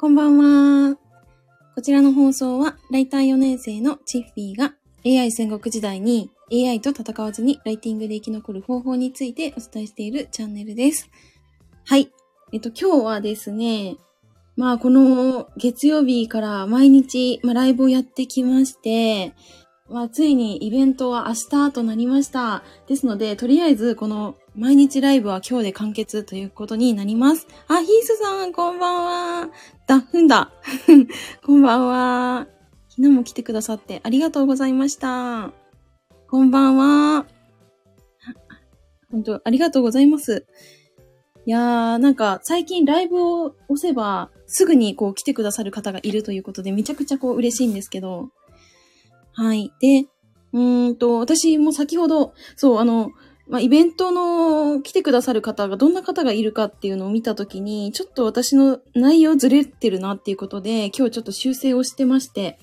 こんばんは。こちらの放送は、ライター4年生のチッフィーが AI 戦国時代に AI と戦わずにライティングで生き残る方法についてお伝えしているチャンネルです。はい。えっと、今日はですね、まあ、この月曜日から毎日、まあ、ライブをやってきまして、まあ、ついにイベントは明日となりました。ですので、とりあえず、この毎日ライブは今日で完結ということになります。あ、ヒースさん、こんばんは。だ、ふんだ。こんばんは。昨日も来てくださってありがとうございました。こんばんは。本当ありがとうございます。いやー、なんか最近ライブを押せばすぐにこう来てくださる方がいるということでめちゃくちゃこう嬉しいんですけど。はい。で、うーんと、私も先ほど、そう、あの、まあ、イベントの来てくださる方がどんな方がいるかっていうのを見たときに、ちょっと私の内容ずれてるなっていうことで、今日ちょっと修正をしてまして、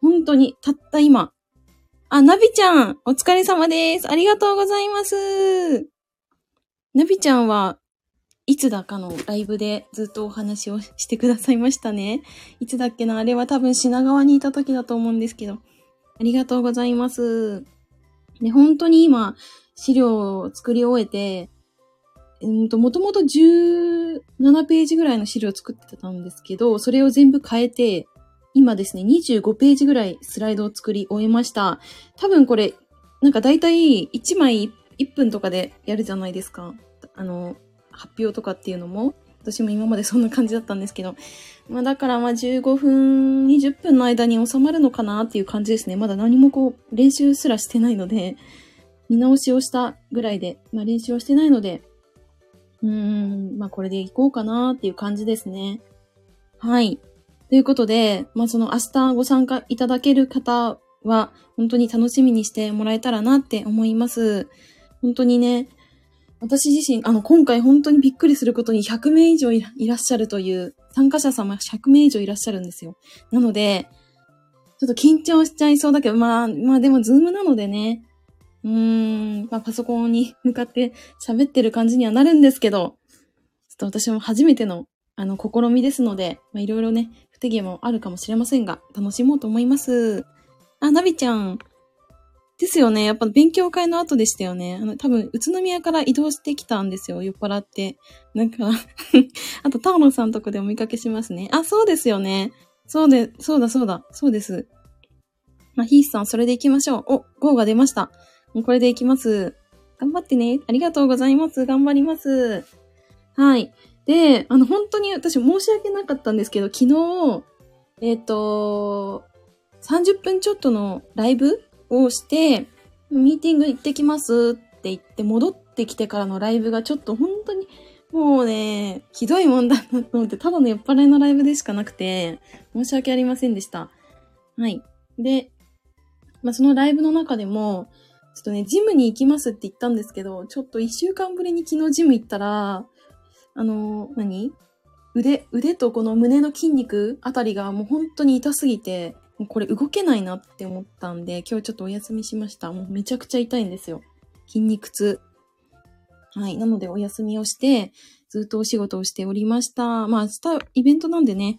本当にたった今。あ、ナビちゃん、お疲れ様です。ありがとうございます。ナビちゃんはいつだかのライブでずっとお話をしてくださいましたね。いつだっけなあれは多分品川にいた時だと思うんですけど。ありがとうございます。ね、本当に今、資料を作り終えて、もともと17ページぐらいの資料を作ってたんですけど、それを全部変えて、今ですね、25ページぐらいスライドを作り終えました。多分これ、なんか大体1枚1分とかでやるじゃないですか。あの、発表とかっていうのも。私も今までそんな感じだったんですけど。まあだからまあ15分、20分の間に収まるのかなっていう感じですね。まだ何もこう練習すらしてないので、見直しをしたぐらいで、まあ練習をしてないので、うーん、まあこれでいこうかなっていう感じですね。はい。ということで、まあその明日ご参加いただける方は、本当に楽しみにしてもらえたらなって思います。本当にね、私自身、あの、今回本当にびっくりすることに100名以上いらっしゃるという、参加者様100名以上いらっしゃるんですよ。なので、ちょっと緊張しちゃいそうだけど、まあ、まあでもズームなのでね、うーん、まあパソコンに向かって喋ってる感じにはなるんですけど、ちょっと私も初めての、あの、試みですので、まあいろいろね、不手際もあるかもしれませんが、楽しもうと思います。あ、ナビちゃん。ですよね。やっぱ勉強会の後でしたよね。あの、多分、宇都宮から移動してきたんですよ。酔っ払って。なんか、あと、タオロさんとこでお見かけしますね。あ、そうですよね。そうで、そうだそうだ。そうです。まあ、ヒースさん、それで行きましょう。お、ゴーが出ました。もうこれで行きます。頑張ってね。ありがとうございます。頑張ります。はい。で、あの、本当に私申し訳なかったんですけど、昨日、えっ、と、30分ちょっとのライブをして、ミーティング行ってきますって言って戻ってきてからのライブがちょっと本当にもうね、ひどいもんだなと思って、ただの酔っ払いのライブでしかなくて、申し訳ありませんでした。はい。で、まあ、そのライブの中でも、ちょっとね、ジムに行きますって言ったんですけど、ちょっと一週間ぶりに昨日ジム行ったら、あの、何？腕、腕とこの胸の筋肉あたりがもう本当に痛すぎて、もうこれ動けないなって思ったんで、今日ちょっとお休みしました。もうめちゃくちゃ痛いんですよ。筋肉痛。はい。なのでお休みをして、ずっとお仕事をしておりました。まあ明日イベントなんでね、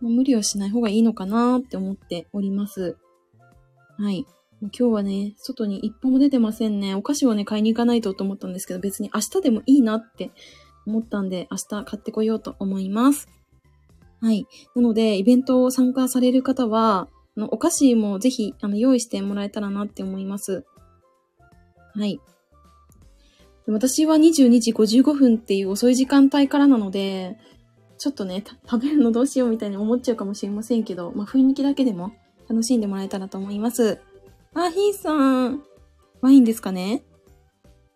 もう無理はしない方がいいのかなって思っております。はい。今日はね、外に一歩も出てませんね。お菓子をね、買いに行かないとと思ったんですけど、別に明日でもいいなって思ったんで、明日買ってこようと思います。はい。なので、イベントを参加される方は、あのお菓子もぜひ、あの、用意してもらえたらなって思います。はい。私は22時55分っていう遅い時間帯からなので、ちょっとね、食べるのどうしようみたいに思っちゃうかもしれませんけど、まあ、雰囲気だけでも楽しんでもらえたらと思います。あ、ヒーさん。ワインですかね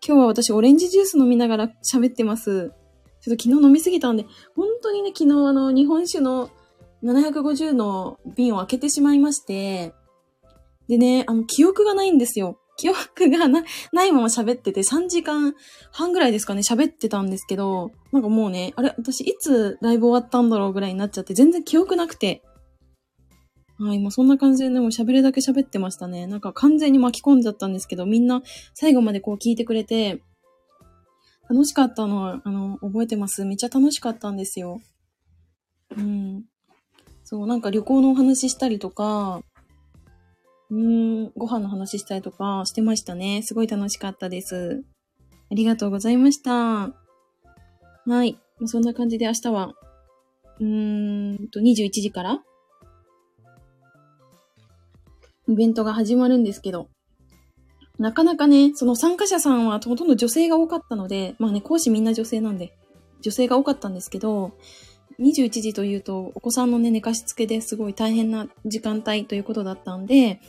今日は私オレンジジュース飲みながら喋ってます。ちょっと昨日飲みすぎたんで、本当にね、昨日あの、日本酒の750の瓶を開けてしまいまして、でね、あの、記憶がないんですよ。記憶がなないまま喋ってて、3時間半ぐらいですかね、喋ってたんですけど、なんかもうね、あれ、私いつライブ終わったんだろうぐらいになっちゃって、全然記憶なくて。はい、もうそんな感じでね、もう喋るだけ喋ってましたね。なんか完全に巻き込んじゃったんですけど、みんな最後までこう聞いてくれて、楽しかったのは、あの、覚えてます。めっちゃ楽しかったんですよ。うん。そう、なんか旅行のお話したりとか、うーん、ご飯の話したりとかしてましたね。すごい楽しかったです。ありがとうございました。はい。まそんな感じで明日は、うーんと、21時から、イベントが始まるんですけど、なかなかね、その参加者さんはほとんど女性が多かったので、まあね、講師みんな女性なんで、女性が多かったんですけど、21時というと、お子さんのね、寝かしつけですごい大変な時間帯ということだったんで、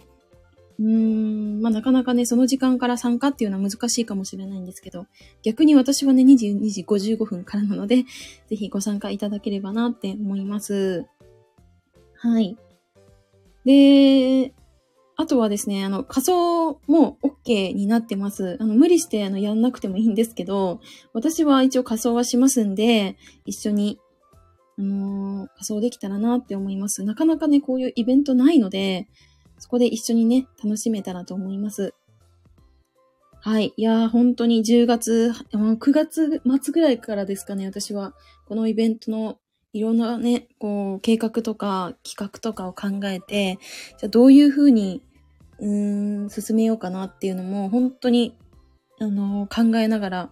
うーん、まあなかなかね、その時間から参加っていうのは難しいかもしれないんですけど、逆に私はね、22時55分からなので、ぜひご参加いただければなって思います。はい。で、あとはですね、あの、仮装も OK になってます。あの、無理して、あの、やんなくてもいいんですけど、私は一応仮装はしますんで、一緒に、あのー仮装できたらなって思います。なかなかね、こういうイベントないので、そこで一緒にね、楽しめたらと思います。はい。いやー、本当に10月、9月末ぐらいからですかね、私は、このイベントのいろんなね、こう、計画とか企画とかを考えて、じゃあどういうふうに、うーん、進めようかなっていうのも、本当に、あの考えながら、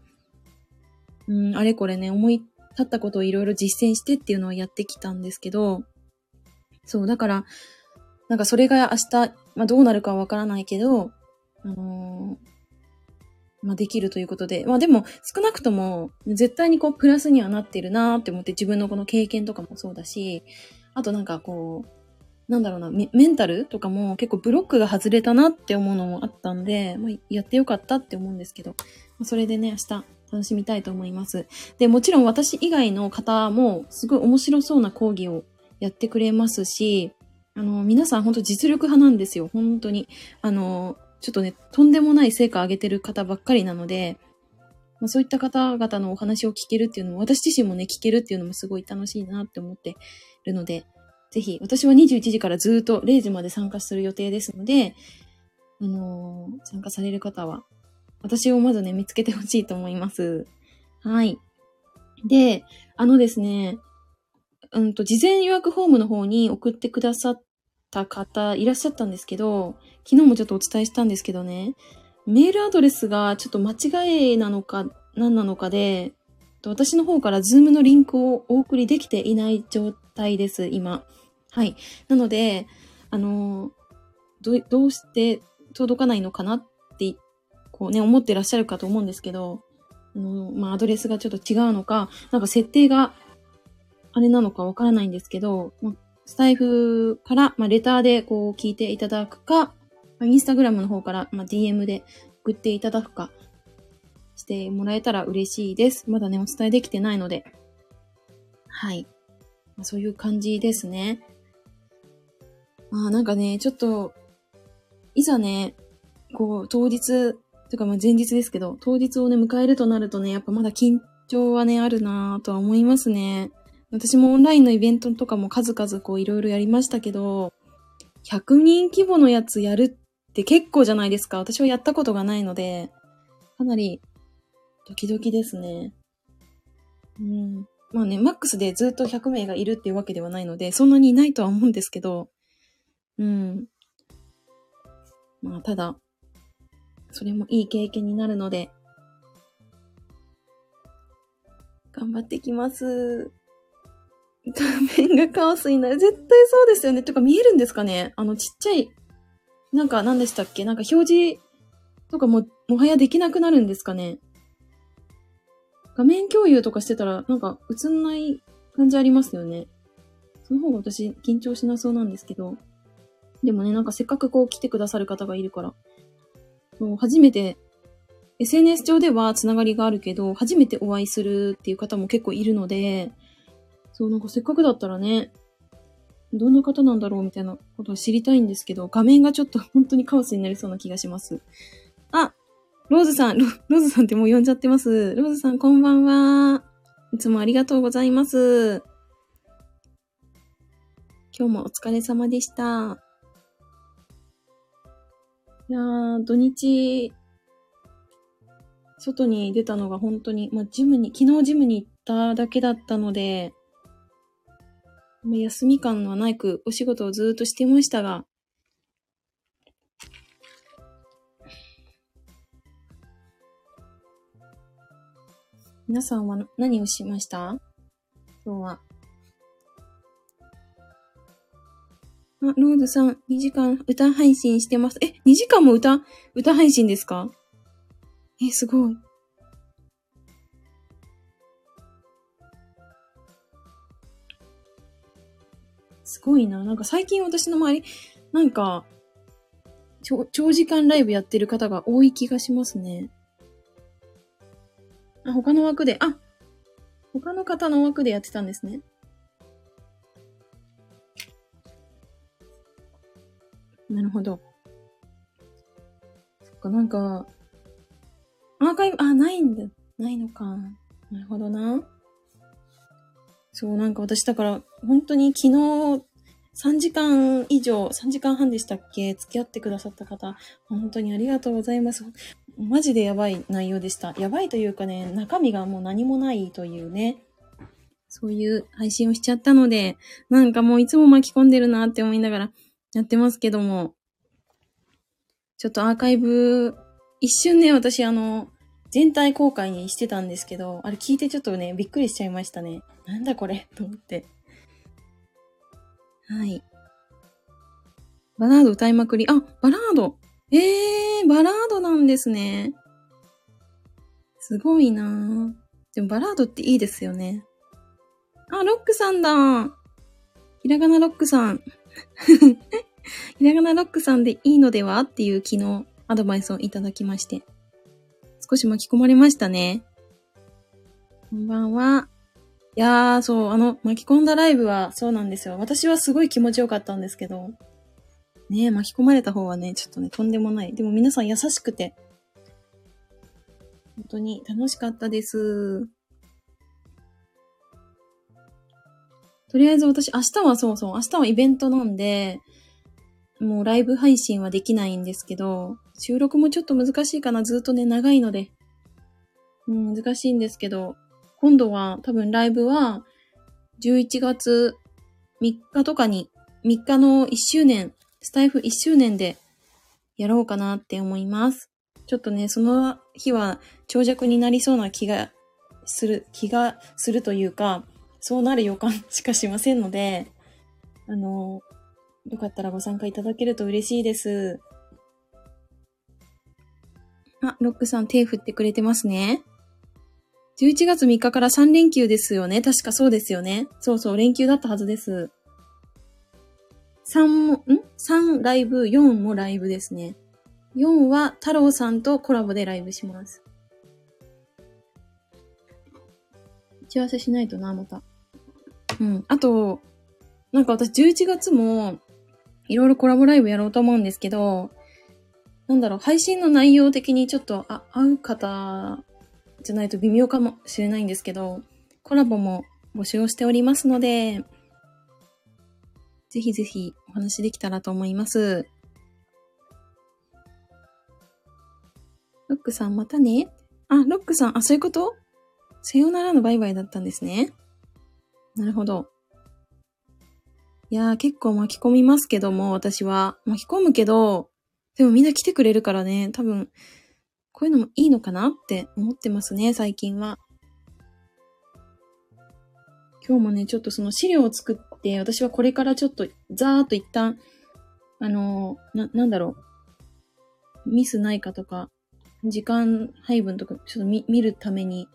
うん、あれこれね、思い立ったことをいろいろ実践してっていうのをやってきたんですけど、そう、だから、なんかそれが明日、まあどうなるかはわからないけど、あのーまあできるということで、まあでも少なくとも絶対にこうプラスにはなってるなーって思って自分のこの経験とかもそうだし、あとなんかこう、なんだろうな、メンタルとかも結構ブロックが外れたなって思うのもあったんで、まあ、やってよかったって思うんですけど、それでね、明日楽しみたいと思います。で、もちろん私以外の方もすごい面白そうな講義をやってくれますし、あの、皆さん本当実力派なんですよ。本当に。あの、ちょっとね、とんでもない成果を上げてる方ばっかりなので、まあ、そういった方々のお話を聞けるっていうのも、私自身もね、聞けるっていうのもすごい楽しいなって思ってるので、ぜひ、私は21時からずっと0時まで参加する予定ですので、あのー参加される方は、私をまずね、見つけてほしいと思います。はい。で、あのですね、うんと、事前予約フォームの方に送ってくださった方いらっしゃったんですけど、昨日もちょっとお伝えしたんですけどね、メールアドレスがちょっと間違いなのか何なのかで、私の方から Zoom のリンクをお送りできていない状態です、今。はい。なので、あの、ど、どうして届かないのかなって、こうね、思ってらっしゃるかと思うんですけど、あの、まあ、アドレスがちょっと違うのか、なんか設定があれなのかわからないんですけど、まあスタイフから、まあ、レターでこう聞いていただくか、まあインスタグラムの方から、まあ、DM で送っていただくかしてもらえたら嬉しいです。まだね、お伝えできてないので。はい。まあ、そういう感じですね。まあなんかね、ちょっと、いざね、こう、当日、とかまあ前日ですけど、当日をね、迎えるとなるとね、やっぱまだ緊張はね、あるなぁとは思いますね。私もオンラインのイベントとかも数々こういろいろやりましたけど、100人規模のやつやるって結構じゃないですか。私はやったことがないので、かなりドキドキですね。うん。まあね、マックスでずっと100名がいるっていうわけではないので、そんなにいないとは思うんですけど、うん。まあ、ただ、それもいい経験になるので、頑張ってきます。画 面がカオスになる。絶対そうですよね。てか見えるんですかねあのちっちゃい、なんか何でしたっけ？なんか表示とかも、もはやできなくなるんですかね画面共有とかしてたら、なんか映んない感じありますよね。その方が私緊張しなそうなんですけど。でもね、なんかせっかくこう来てくださる方がいるから。そう初めて、SNS 上ではつながりがあるけど、初めてお会いするっていう方も結構いるので、そう、なんかせっかくだったらね、どんな方なんだろうみたいなことを知りたいんですけど、画面がちょっと本当にカオスになりそうな気がします。あ、ローズさん、ロローズさんってもう呼んじゃってます。ローズさんこんばんは。いつもありがとうございます。今日もお疲れ様でした。いやー、土日、外に出たのが本当に、まあ、ジムに、昨日ジムに行っただけだったので、休み感はないくお仕事をずっとしてましたが、皆さんは何をしました？今日は。あ、ローズさん、2時間歌配信してます。え、2時間も歌、歌配信ですか？え、すごい。すごいな。なんか最近私の周り、なんか、長長時間ライブやってる方が多い気がしますね。あ、他の枠で、あ、他の方の枠でやってたんですね。なるほど。そっか、なんか、アーカイブ、あ、ないんだ。ないのか。なるほどな。そう、なんか私だから、本当に昨日、3時間以上、3時間半でしたっけ？付き合ってくださった方、本当にありがとうございます。マジでやばい内容でした。やばいというかね、中身がもう何もないというね、そういう配信をしちゃったので、なんかもういつも巻き込んでるなって思いながらやってますけども、ちょっとアーカイブ、一瞬ね、私あの、全体公開にしてたんですけど、あれ聞いてちょっとね、びっくりしちゃいましたね。なんだこれ？と思って。はい。バラード歌いまくり。あ、バラード。えー、バラードなんですね。すごいなぁ。でもバラードっていいですよね。あ、ロックさんだ。ひらがなロックさん。ひらがなロックさんでいいのではっていう昨日アドバイスをいただきまして。少し巻き込まれましたね。こんばんは。いやー、そう、あの、巻き込んだライブはそうなんですよ。私はすごい気持ちよかったんですけど。ね、巻き込まれた方はね、ちょっとね、とんでもない。でも皆さん優しくて、本当に楽しかったです。とりあえず私、明日はそうそう、明日はイベントなんで、もうライブ配信はできないんですけど、収録もちょっと難しいかな。ずっとね、長いので。うん、難しいんですけど、今度は多分ライブは、11月3日とかに、3日の1周年、スタイフ1周年でやろうかなって思います。ちょっとね、その日は長尺になりそうな気がする、気がするというか、そうなる予感しかしませんので、あの、よかったらご参加いただけると嬉しいです。あ、ロックさん手振ってくれてますね。11月3日から3連休ですよね。確かそうですよね。そうそう、連休だったはずです。3も、ん ?3 ライブ、4もライブですね。4は太郎さんとコラボでライブします。打ち合わせしないとな、また。うん。あと、なんか私11月もいろいろコラボライブやろうと思うんですけど、なんだろう、配信の内容的にちょっと、あ、合う方じゃないと微妙かもしれないんですけど、コラボも募集をしておりますので、ぜひぜひお話できたらと思います。ロックさんまたね。あ、ロックさん、あ、そういうこと？さようならのバイバイだったんですね。なるほど。いやー結構巻き込みますけども、私は。巻き込むけど、でもみんな来てくれるからね、多分、こういうのもいいのかなって思ってますね、最近は。今日もね、ちょっとその資料を作って、私はこれからちょっと、ざーっと一旦、あのー、な、なんだろう。ミスないかとか、時間配分とか、ちょっと見、見るために、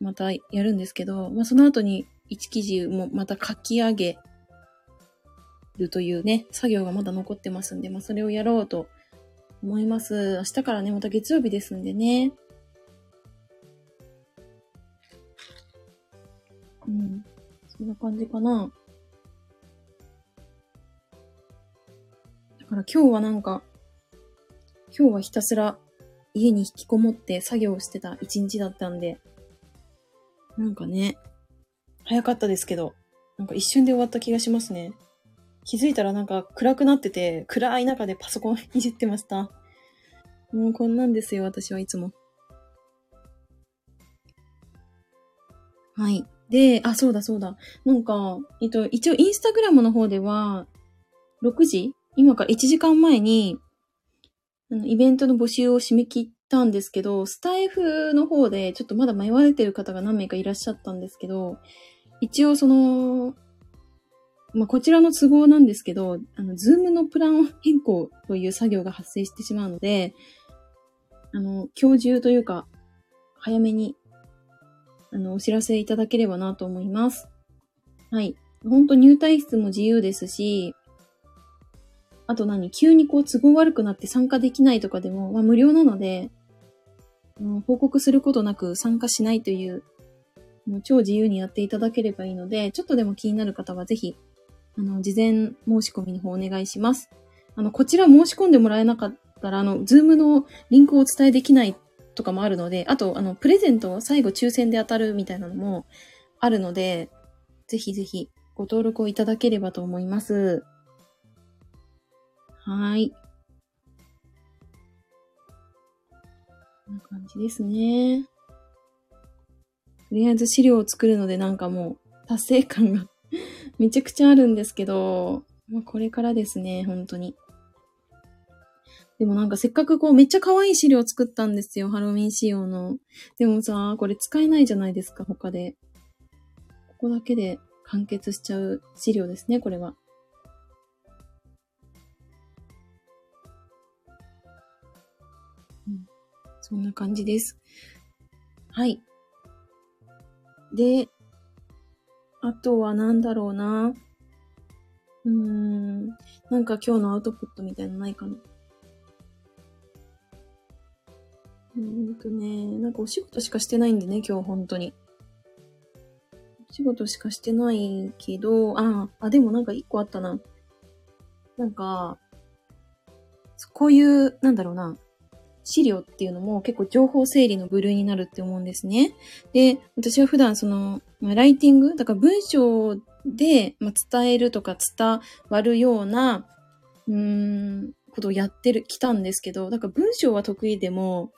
またやるんですけど、まあ、その後に1記事もまた書き上げるというね、作業がまだ残ってますんで、まあ、それをやろうと思います。明日からね、また月曜日ですんでね。うん。そんな感じかな。だから今日はなんか、今日はひたすら家に引きこもって作業してた一日だったんで、なんかね、早かったですけど、なんか一瞬で終わった気がしますね。気づいたらなんか暗くなってて、暗い中でパソコンいじってました。もうこんなんですよ、私はいつも。はい。で、あ、そうだそうだ。なんか、えっと、一応インスタグラムの方では、6時？今から1時間前に、あの、イベントの募集を締め切ったんですけど、スタイフの方でちょっとまだ迷われてる方が何名かいらっしゃったんですけど、一応その、まあ、こちらの都合なんですけど、あの、ズームのプラン変更という作業が発生してしまうので、あの、今日中というか、早めに、あの、お知らせいただければなと思います。はい。ほんと入退室も自由ですし、あと何急にこう都合悪くなって参加できないとかでも、まあ無料なので、報告することなく参加しないという、もう超自由にやっていただければいいので、ちょっとでも気になる方はぜひ、あの、事前申し込みの方お願いします。あの、こちら申し込んでもらえなかったら、あの、 Zoom のリンクをお伝えできないとかもあるので、あと、あの、プレゼントを最後抽選で当たるみたいなのもあるので、ぜひぜひご登録をいただければと思います。はい。こんな感じですね。とりあえず資料を作るのでなんかもう達成感が めちゃくちゃあるんですけど、まあ、これからですね、本当に。でもなんかせっかくこうめっちゃ可愛い資料作ったんですよ、ハロウィン仕様の。でもさ、これ使えないじゃないですか、他で。ここだけで完結しちゃう資料ですね、これは。そんな感じです。はい。で、あとは何だろうな。うーん。なんか今日のアウトプットみたいなのないかな。うんとね、なんかお仕事しかしてないんでね、今日本当に。お仕事しかしてないけど、あ、あ、でもなんか一個あったな。なんか、こういう、なんだろうな。資料っていうのも結構情報整理の部類になるって思うんですね。で、私は普段その、まあ、ライティング、だから文章で、まあ、伝えるとか伝わるような、うーん、ことをやってる、来たんですけど、だから文章は得意でも、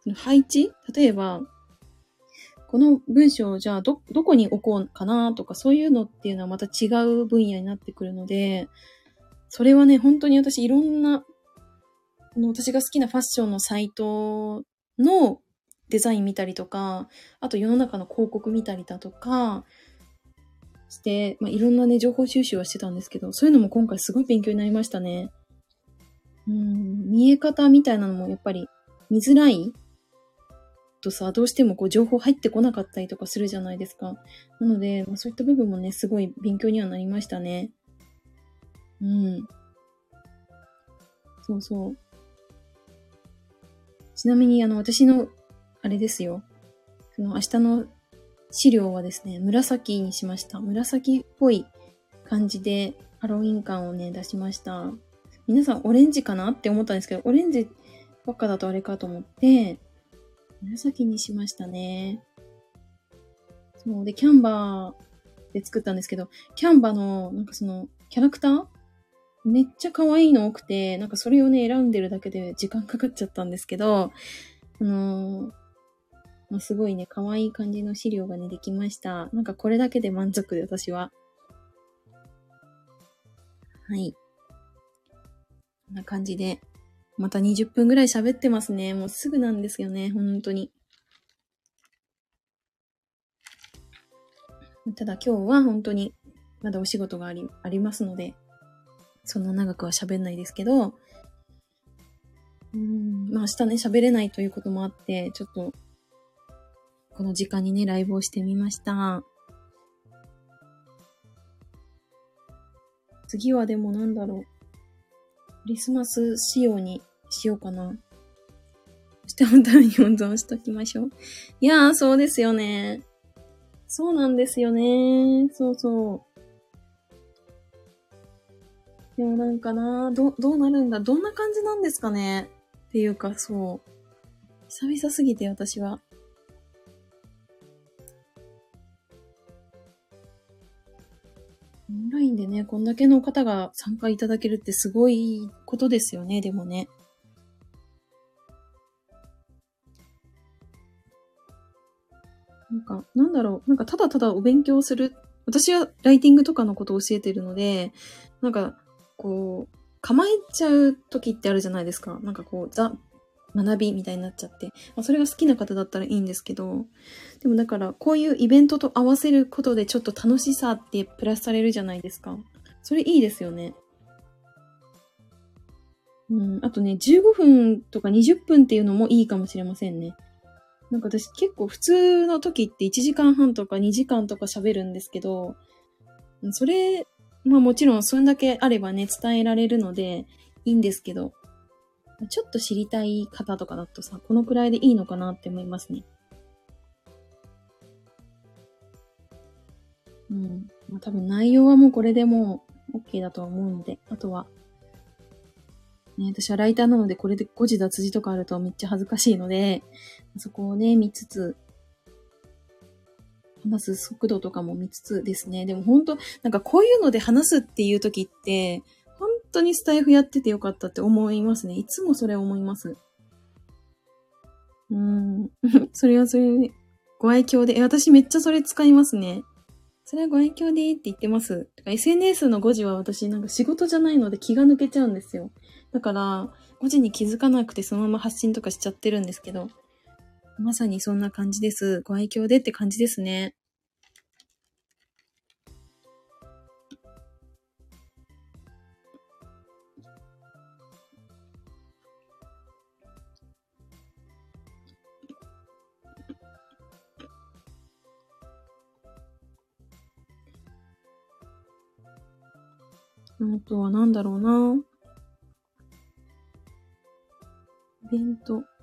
その配置例えば、この文章をじゃあど、どこに置こうかなとか、そういうのっていうのはまた違う分野になってくるので、それはね、本当に私いろんなの私が好きなファッションのサイトのデザイン見たりとか、あと世の中の広告見たりだとか、して、まあ、いろんなね、情報収集はしてたんですけど、そういうのも今回すごい勉強になりましたね。うん、見え方みたいなのもやっぱり見づらいとさ、どうしてもこう情報入ってこなかったりとかするじゃないですか。なので、まあ、そういった部分もね、すごい勉強にはなりましたね。うん。そうそう。ちなみに、あの、私の、あれですよ。その明日の資料はですね、紫にしました。紫っぽい感じでハロウィン感をね、出しました。皆さんオレンジかなって思ったんですけど、オレンジばっかだとあれかと思って、紫にしましたね。そう。で、キャンバーで作ったんですけど、キャンバーの、なんかその、キャラクターめっちゃ可愛いの多くて、なんかそれをね、選んでるだけで時間かかっちゃったんですけど、あのー、まあ、すごいね、可愛い感じの資料がね、できました。なんかこれだけで満足で、私は。はい。こんな感じで、また20分ぐらい喋ってますね。もうすぐなんですよね、本当に。ただ今日は本当にまだお仕事があり、ありますので、そんな長くは喋んないですけど、うん、まあ明日ね、喋れないということもあって、ちょっと、この時間にね、ライブをしてみました。次はでもなんだろう。クリスマス仕様にしようかな。下のために温存しときましょう。いやー、そうですよね。そうなんですよね。そうそう。でもなんかな、ど、どうなるんだ？どんな感じなんですかね？っていうか、そう。久々すぎて私は。オンラインでね、こんだけの方が参加いただけるってすごいことですよね、でもね。なんか、なんだろう。なんか、ただただお勉強する。私はライティングとかのことを教えてるので、なんか、こう、構えちゃう時ってあるじゃないですか。なんかこう、ザ、学びみたいになっちゃって。まあ、それが好きな方だったらいいんですけど、でもだから、こういうイベントと合わせることでちょっと楽しさってプラスされるじゃないですか。それいいですよね。うん、あとね、15分とか20分っていうのもいいかもしれませんね。なんか私結構普通の時って1時間半とか2時間とか喋るんですけど、それ、まあもちろんそんだけあればね、伝えられるのでいいんですけど、ちょっと知りたい方とかだとさ、このくらいでいいのかなって思いますね。うん。まあ多分内容はもうこれでもう OK だと思うので、あとはね、私はライターなのでこれで誤字脱字とかあるとめっちゃ恥ずかしいので、そこをね、見つつ、話す速度とかも見つつですね。でも本当なんかこういうので話すっていう時って、本当にスタイフやっててよかったって思いますね。いつもそれ思います。うん。それはそれで、ご愛嬌で、え、私めっちゃそれ使いますね。それはご愛嬌でいいって言ってます。SNS の誤字は私なんか仕事じゃないので気が抜けちゃうんですよ。だから、5時に気づかなくてそのまま発信とかしちゃってるんですけど、まさにそんな感じです。ご愛嬌でって感じですね。あとは何だろうな。イベント。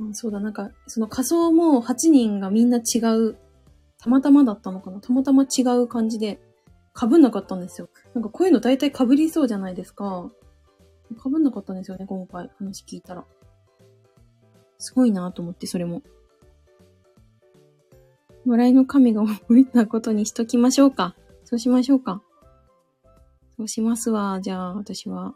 あそうだ、なんか、その仮装も8人がみんな違う。たまたまだったのかな？たまたま違う感じで、被んなかったんですよ。なんかこういうの大体被りそうじゃないですか。被んなかったんですよね、今回話聞いたら。すごいなと思って、それも。笑いの神が 降りたことにしときましょうか。そうしましょうか。そうしますわ、じゃあ、私は。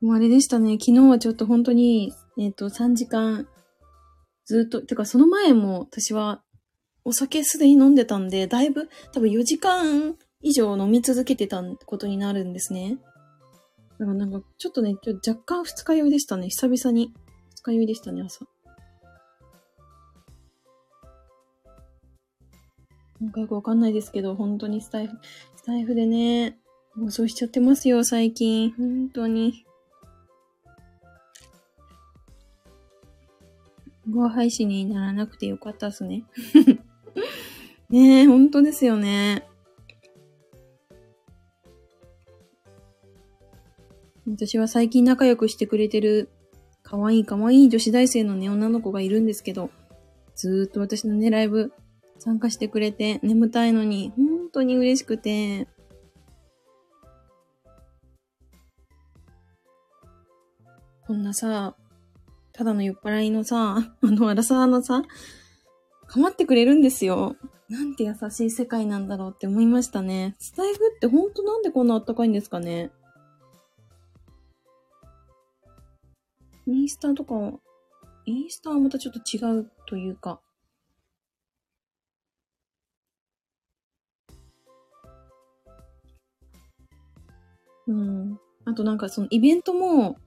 もうあれでしたね。昨日はちょっと本当に、えっ、ー、と、3時間、ずっと、てかその前も私はお酒すでに飲んでたんで、だいぶ多分4時間以上飲み続けてたことになるんですね。だからなんかちょっとね、今日若干二日酔いでしたね。久々に二日酔いでしたね、朝。なんかよくわかんないですけど、本当にスタイフ、スタイフでね、放送しちゃってますよ、最近。本当に。ご配信にならなくてよかったっすね。ねえ、本当ですよね。私は最近仲良くしてくれてる、可愛い可愛い女子大生のね、女の子がいるんですけど、ずーっと私のね、ライブ参加してくれて、眠たいのに、本当に嬉しくて、こんなさ、ただの酔っ払いのさ、あの、アラサーのさ、構ってくれるんですよ。なんて優しい世界なんだろうって思いましたね。スタイフってほんとなんでこんなあったかいんですかね。インスタとか、インスタはまたちょっと違うというか。うん。あとなんかそのイベントも、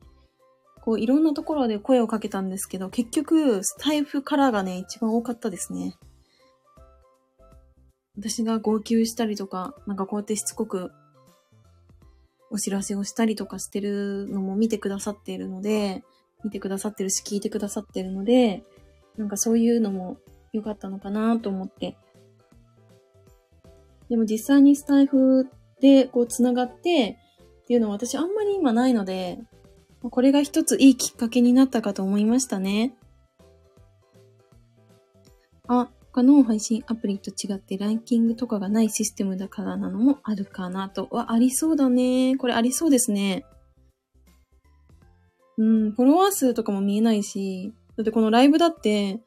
こういろんなところで声をかけたんですけど、結局、スタイフからがね、一番多かったですね。私が号泣したりとか、なんかこうやってしつこくお知らせをしたりとかしてるのも見てくださっているので、見てくださってるし、聞いてくださってるので、なんかそういうのも良かったのかなと思って。でも実際にスタイフでこう繋がってっていうのは私あんまり今ないので、これが一ついいきっかけになったかと思いましたね。あ、他の配信アプリと違ってランキングとかがないシステムだからなのもあるかなと。は、ありそうだね。これありそうですね。うん、フォロワー数とかも見えないし、だってこのライブだって、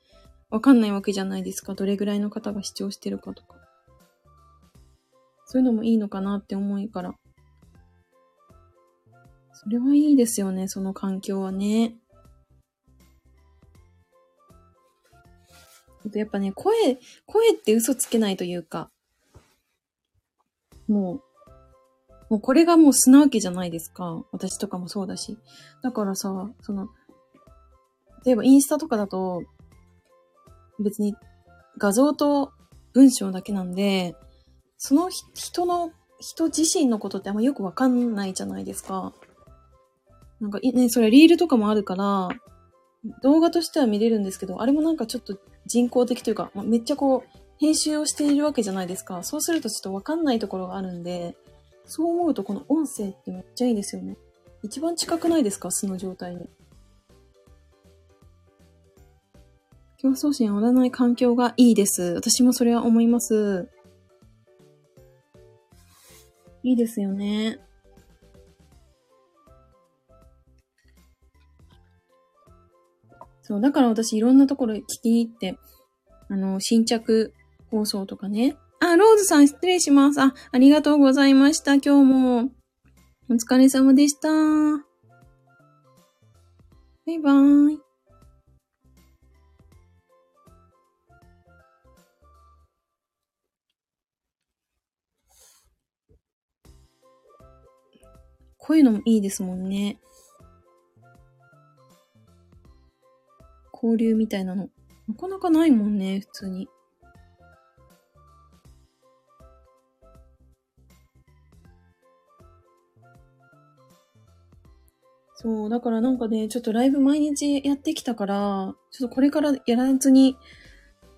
わかんないわけじゃないですか。どれぐらいの方が視聴してるかとか。そういうのもいいのかなって思いから。それはいいですよね、その環境はね。やっぱね、声、声って嘘つけないというか、もう、もうこれがもう素なわけじゃないですか。私とかもそうだし。だからさ、その、例えばインスタとかだと、別に画像と文章だけなんで、その人の、人自身のことってあんまよくわかんないじゃないですか。なんか、ね、それリールとかもあるから、動画としては見れるんですけど、あれもなんかちょっと人工的というか、まあめっちゃこう、編集をしているわけじゃないですか。そうするとちょっとわかんないところがあるんで、そう思うとこの音声ってめっちゃいいですよね。一番近くないですか？素の状態に。競争心をらない環境がいいです。私もそれは思います。いいですよね。そう、だから私いろんなところ聞きに行って、あの、新着放送とかね。あ、ローズさん失礼します。あ、ありがとうございました。今日も。お疲れ様でした。バイバーイ。こういうのもいいですもんね。交流みたいなの。なかなかないもんね、普通に。そう、だからなんかね、ちょっとライブ毎日やってきたから、ちょっとこれからやらずに、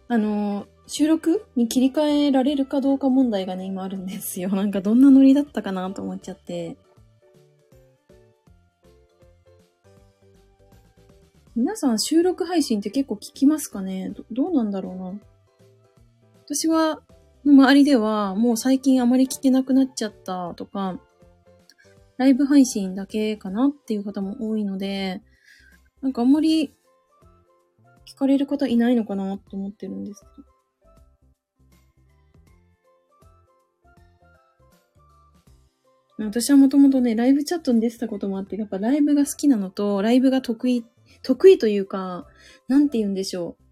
あの、収録に切り替えられるかどうか問題がね、今あるんですよ。なんかどんなノリだったかなと思っちゃって。皆さん収録配信って結構聞きますかね？どどうなんだろうな？私は、周りではもう最近あまり聞けなくなっちゃったとか、ライブ配信だけかなっていう方も多いので、なんかあんまり聞かれる方いないのかなと思ってるんですけど。私はもともとね、ライブチャットに出てたこともあって、やっぱライブが好きなのと、ライブが得意、得意というか、なんて言うんでしょう。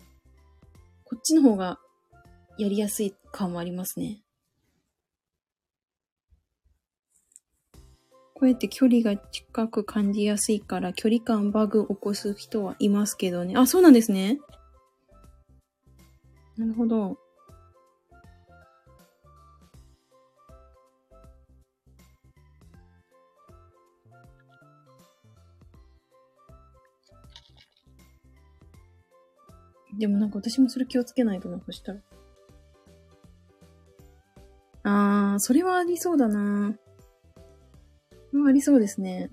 こっちの方がやりやすい感もありますね。こうやって距離が近く感じやすいから、距離感バグ起こす人はいますけどね。あ、そうなんですね。なるほど。でもなんか私もそれ気をつけないとな、そしたら。あー、それはありそうだな。それはありそうですね。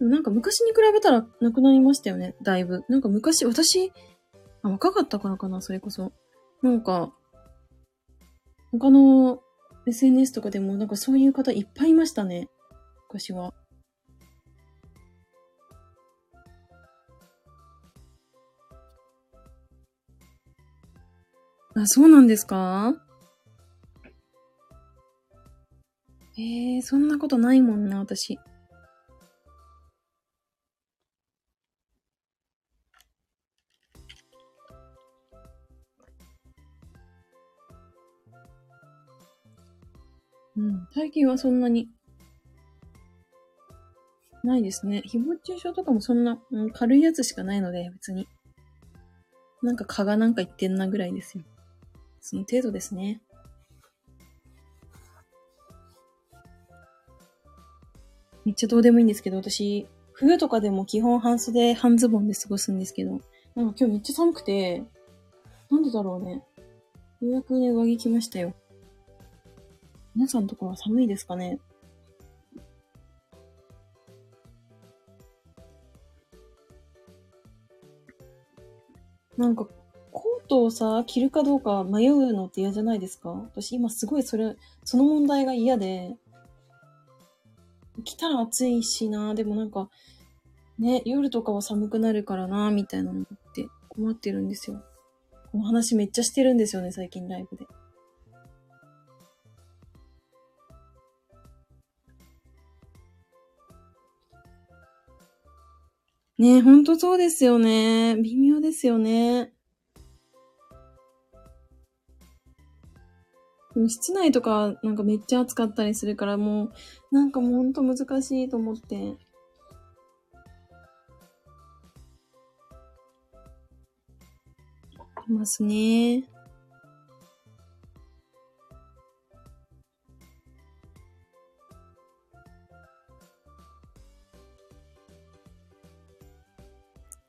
なんか昔に比べたらなくなりましたよね、だいぶ。なんか昔、私、あ、若かったからかな、それこそ。なんか、他の SNS とかでもなんかそういう方いっぱいいましたね。昔は。あ、そうなんですか？えー、そんなことないもんな、私。うん、最近はそんなに、ないですね。誹謗中傷とかもそんな、うん、軽いやつしかないので、別に。なんか蚊がなんか言ってんなぐらいですよ。その程度ですね。めっちゃどうでもいいんですけど、私、冬とかでも基本半袖、半ズボンで過ごすんですけど、なんか今日めっちゃ寒くて、なんでだろうね。ようやくね、上着着ましたよ。皆さんところは寒いですかね？なんか、コートをさ、着るかどうか迷うのって嫌じゃないですか？私今すごいそれ、その問題が嫌で、着たら暑いしな、でもなんか、ね、夜とかは寒くなるからな、みたいなのって困ってるんですよ。この話めっちゃしてるんですよね、最近ライブで。ねほんとそうですよね。微妙ですよね。でも室内とかなんかめっちゃ暑かったりするからもう、なんかもうほんと難しいと思って。いますね。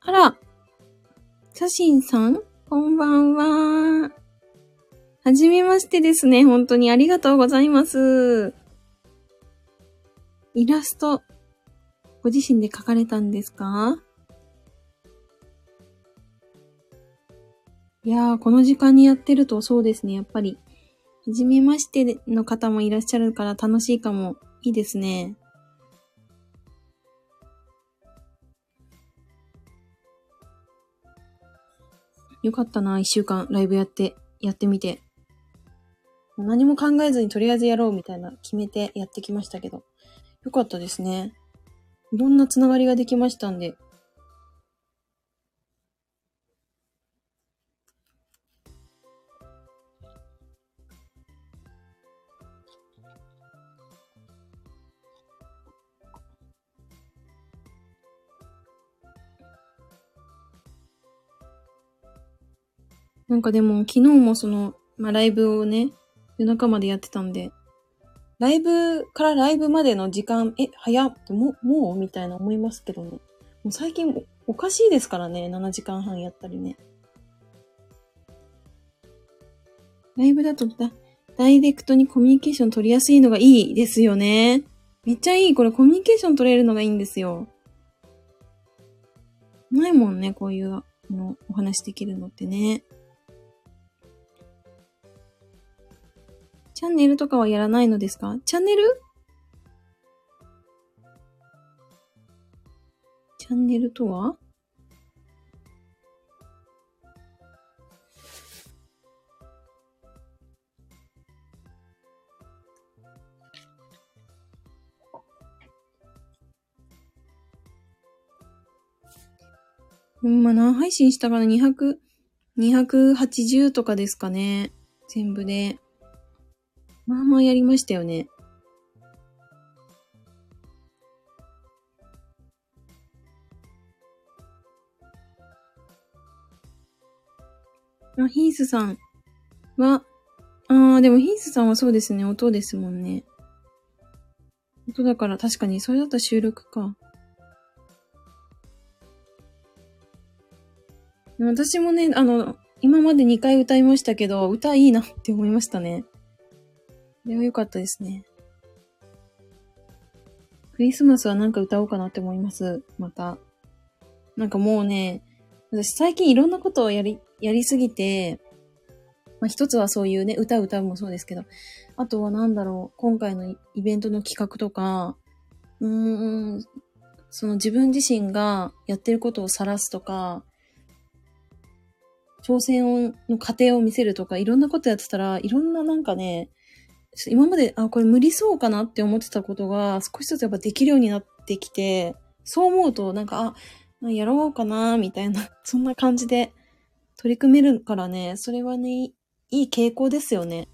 あら、写真さんこんばんは。はじめましてですね。本当にありがとうございます。イラスト、ご自身で描かれたんですか？いやー、この時間にやってるとそうですね。やっぱり、はじめましての方もいらっしゃるから楽しいかも。いいですね。よかったな、一週間ライブやって、やってみて。何も考えずにとりあえずやろうみたいな決めてやってきましたけど。よかったですね。いろんなつながりができましたんで。なんかでも昨日もその、まあ、ライブをね、夜中までやってたんで、ライブからライブまでの時間、え、早っても、もう？みたいな思いますけどね。もう最近おかしいですからね、7時間半やったりね。ライブだとだ、ダイレクトにコミュニケーション取りやすいのがいいですよね。めっちゃいい。これコミュニケーション取れるのがいいんですよ。ないもんね、こういうのお話できるのってね。チャンネルとかはやらないのですか？チャンネル？チャンネルとは？まあ、何配信したかな ?200、280とかですかね。全部で。まあまあやりましたよね。あ、ヒースさんは、ああ、でもヒースさんはそうですね、音ですもんね。音だから確かに、それだったら収録か。私もね、あの、今まで2回歌いましたけど、歌いいなって思いましたね。れは良かったですね。クリスマスはなんか歌おうかなって思います。また。なんかもうね、私最近いろんなことをやり、やりすぎて、まあ一つはそういうね、歌歌うもそうですけど、あとはなんだろう、今回のイベントの企画とか、うーん、その自分自身がやってることを晒すとか、挑戦の過程を見せるとか、いろんなことやってたら、いろんななんかね、今まで、あ、これ無理そうかなって思ってたことが少しずつやっぱできるようになってきて、そう思うとなんか、あ、やろうかな、みたいな、そんな感じで取り組めるからね、それはね、いい傾向ですよね。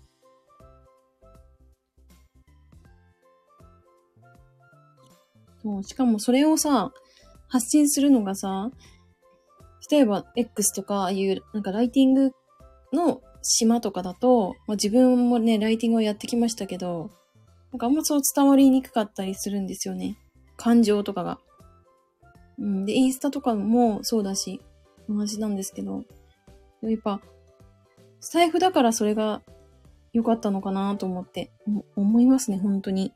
そう、しかもそれをさ、発信するのがさ、例えば X とかああいうなんかライティングの島とかだと、まあ、自分もね、ライティングをやってきましたけど、なんかあんまそう伝わりにくかったりするんですよね。感情とかが。うん。で、インスタとかもそうだし、同じなんですけど、やっぱ、スタイフだからそれが良かったのかなと思って、思いますね、本当に。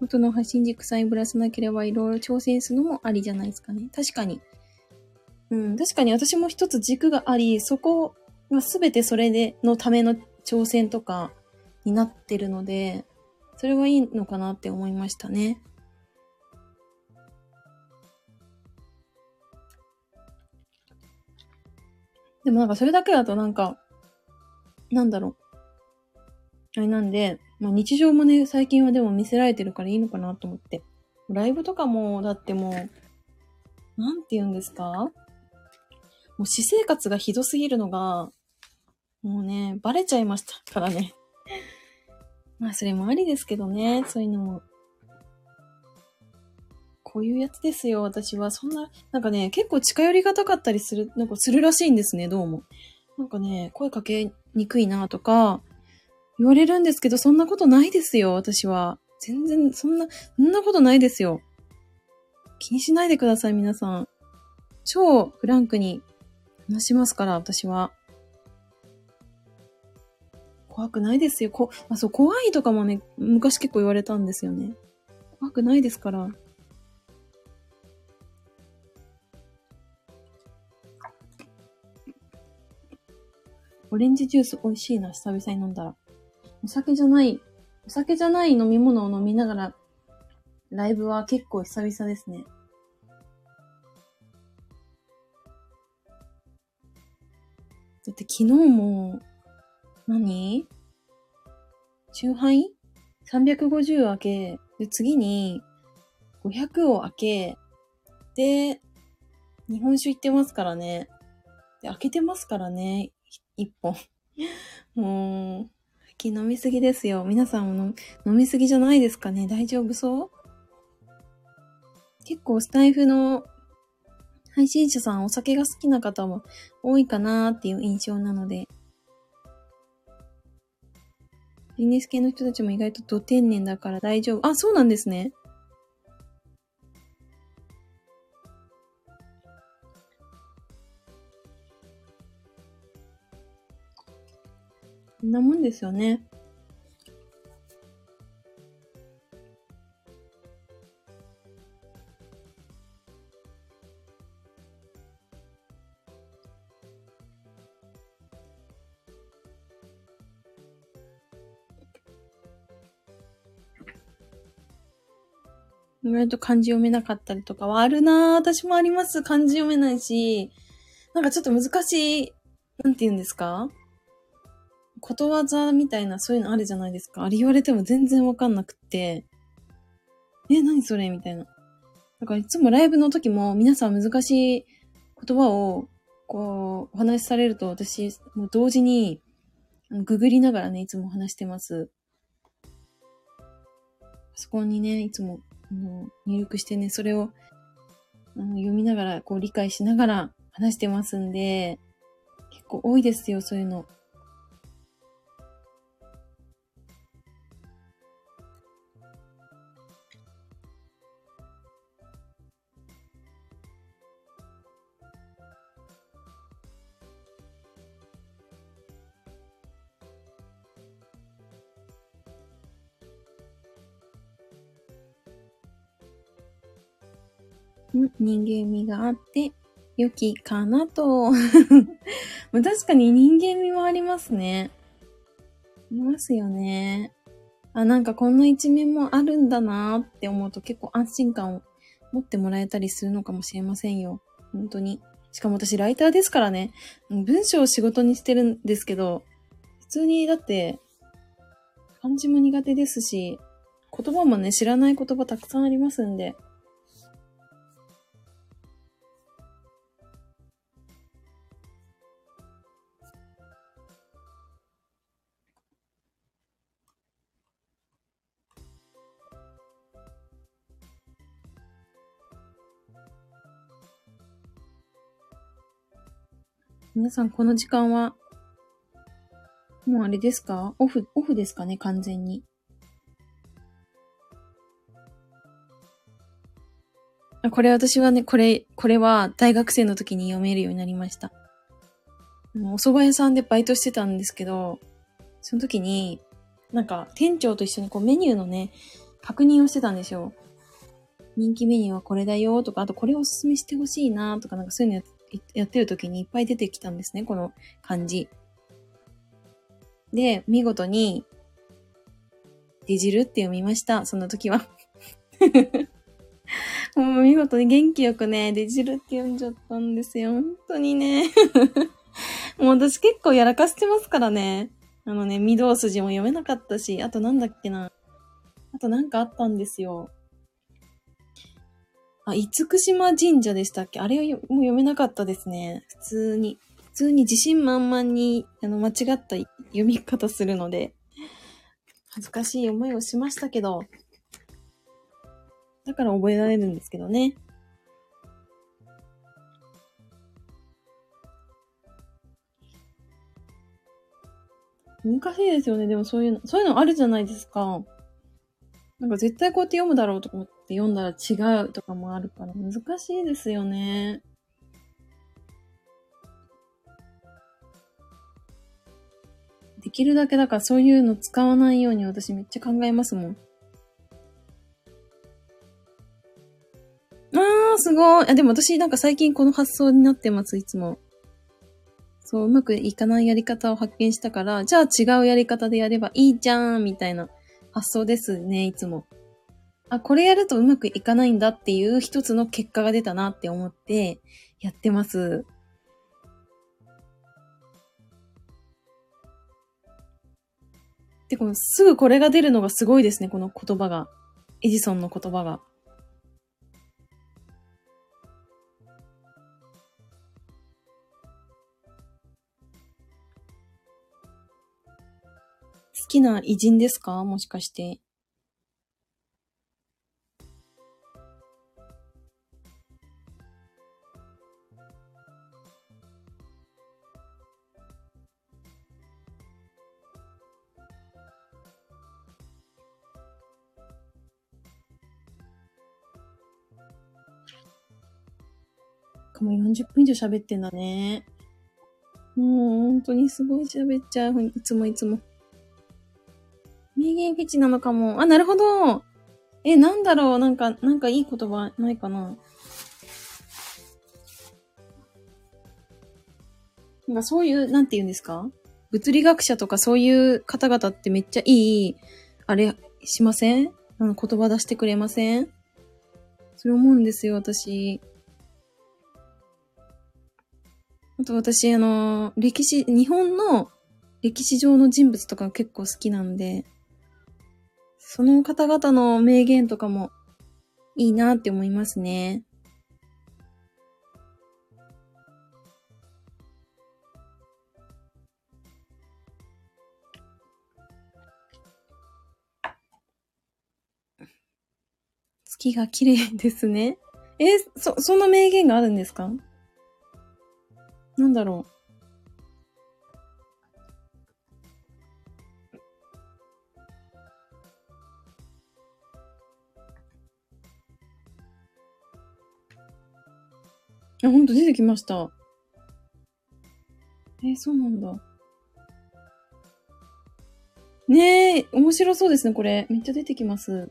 元の発信軸さえぶらさなければいろいろ挑戦するのもありじゃないですかね。確かに。うん、確かに私も一つ軸があり、そこが全てそれで、のための挑戦とかになってるので、それはいいのかなって思いましたね。でもなんかそれだけだとなんか、なんだろう。あれなんで、まあ日常もね、最近はでも見せられてるからいいのかなと思って。ライブとかも、だってもう、なんて言うんですか？もう私生活がひどすぎるのが、もうね、バレちゃいましたからね。まあそれもありですけどね、そういうのも。こういうやつですよ、私は。そんな、なんかね、結構近寄りがたかったりする、なんかするらしいんですね、どうも。なんかね、声かけにくいなとか、言われるんですけど、そんなことないですよ、私は。全然、そんな、そんなことないですよ。気にしないでください、皆さん。超フランクに話しますから、私は。怖くないですよ。こ、あ、そう、怖いとかもね、昔結構言われたんですよね。怖くないですから。オレンジジュース美味しいな、久々に飲んだら。お酒じゃない、お酒じゃない飲み物を飲みながら、ライブは結構久々ですね。だって昨日も、何？中杯 ?350 を開け、で、次に500を開け、で、日本酒行ってますからね。で、開けてますからね。一本。もう、昨飲みすぎですよ。皆さんも飲みすぎじゃないですかね大丈夫そう？結構スタイフの配信者さんお酒が好きな方も多いかなーっていう印象なので。ビジネス系の人たちも意外とド天然だから大丈夫。あ、そうなんですね。こんなもんですよね。意外と漢字読めなかったりとかはあるなぁ。私もあります。漢字読めないし。なんかちょっと難しい、なんて言うんですか？ことわざみたいなそういうのあるじゃないですか。あれ言われても全然わかんなくって。え、何それみたいな。だからいつもライブの時も皆さん難しい言葉をこうお話しされると私もう同時にググりながらね、いつも話してます。パソコンにね、いつもあの入力してね、それをあの読みながら、こう理解しながら話してますんで、結構多いですよ、そういうの。人間味があって、良きかなと。確かに人間味もありますね。いますよね。あ、なんかこんな一面もあるんだなって思うと結構安心感を持ってもらえたりするのかもしれませんよ。本当に。しかも私ライターですからね。文章を仕事にしてるんですけど、普通にだって、漢字も苦手ですし、言葉もね、知らない言葉たくさんありますんで、皆さんこの時間は、もうあれですか？オフ、オフですかね完全に。あこれ私はね、これ、これは大学生の時に読めるようになりました。お蕎麦屋さんでバイトしてたんですけど、その時に、なんか店長と一緒にこうメニューのね、確認をしてたんですよ。人気メニューはこれだよとか、あとこれおすすめしてほしいなとか、なんかそういうのやってやってる時にいっぱい出てきたんですね、この漢字。で、見事に、デジルって読みました、そんな時は。もう見事に元気よくね、デジルって読んじゃったんですよ。本当にね。もう私結構やらかしてますからね。あのね、御堂筋も読めなかったし、あとなんだっけな。あとなんかあったんですよ。あ、厳島神社でしたっけ？あれもう読めなかったですね。普通に。普通に自信満々に、あの、間違った読み方するので、恥ずかしい思いをしましたけど、だから覚えられるんですけどね。難しいですよね。でもそういうの、そういうのあるじゃないですか。なんか絶対こうやって読むだろうと思ってって読んだら違うとかもあるから難しいですよね。できるだけだからそういうの使わないように私めっちゃ考えますもん。あー、すごい。あ、でも私なんか最近この発想になってます、いつも。そう、うまくいかないやり方を発見したから、じゃあ違うやり方でやればいいじゃん、みたいな発想ですね、いつも。あ、これやるとうまくいかないんだっていう一つの結果が出たなって思ってやってます。で、このすぐこれが出るのがすごいですね、この言葉が。エジソンの言葉が。好きな偉人ですか？もしかして。かもう40分以上喋ってんだね。もう本当にすごい喋っちゃう。いつもいつも。名言フェチなのかも。あ、なるほど。え、なんだろうなんか、なんかいい言葉ないかななんかそういう、なんて言うんですか？物理学者とかそういう方々ってめっちゃいい、あれ、しません？あの言葉出してくれません？それ思うんですよ、私。あと私、あの、歴史、日本の歴史上の人物とか結構好きなんで、その方々の名言とかもいいなって思いますね。月が綺麗ですね。えそ、そんな名言があるんですか？なんだろう。あ、ほんと出てきました。えー、そうなんだ。ねえ、面白そうですね、これ。めっちゃ出てきます。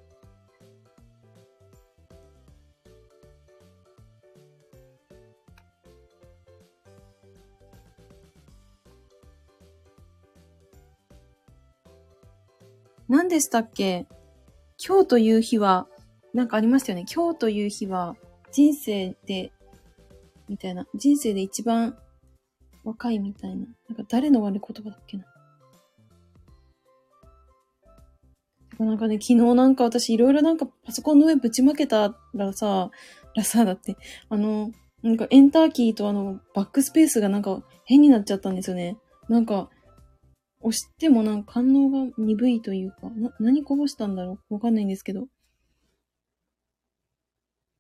何でしたっけ？今日という日は、なんかありましたよね。今日という日は、人生でみたいな。人生で一番若いみたいな。なんか誰の悪い言葉だっけな。なんかね、昨日なんか私いろいろなんかパソコンの上ぶちまけたらさ、らさ、だって、あの、なんかエンターキーとあの、バックスペースがなんか変になっちゃったんですよね。なんか、押してもなんか反応が鈍いというか、な、何こぼしたんだろう？わかんないんですけど。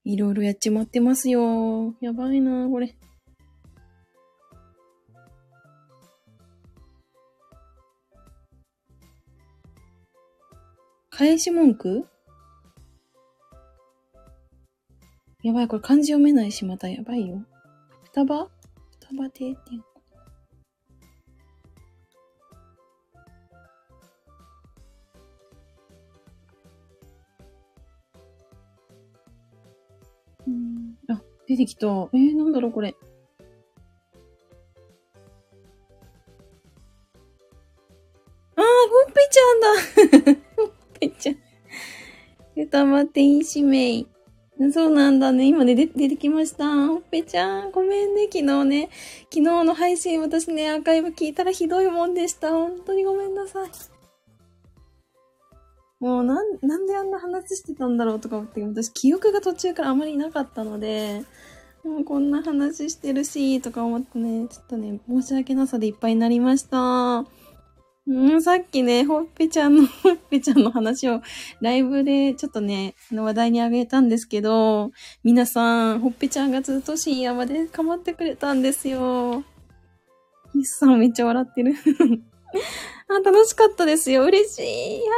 いろいろやっちまってますよ。やばいな、これ。返し文句？やばい、これ漢字読めないし、またやばいよ。双葉？双葉定点。出てきた。えー、なんだろう、これ。ああ、ほっぺちゃんだ ほっぺちゃん。歌まっていい使命。そうなんだね。今ね、出てきました。ほっぺちゃん。ごめんね、昨日ね。昨日の配信、私ね、アーカイブ聞いたらひどいもんでした。本当にごめんなさい。もうなん、なんであんな話してたんだろうとか思って、私記憶が途中からあまりなかったので、もうこんな話してるし、とか思ってね、ちょっとね、申し訳なさでいっぱいになりました。うん、さっきね、ほっぺちゃんの、ほっぺちゃんの話をライブでちょっとね、の話題にあげたんですけど、皆さん、ほっぺちゃんがずっと深夜まで構ってくれたんですよ。ヒスさんめっちゃ笑ってる あ、楽しかったですよ。嬉しい。いや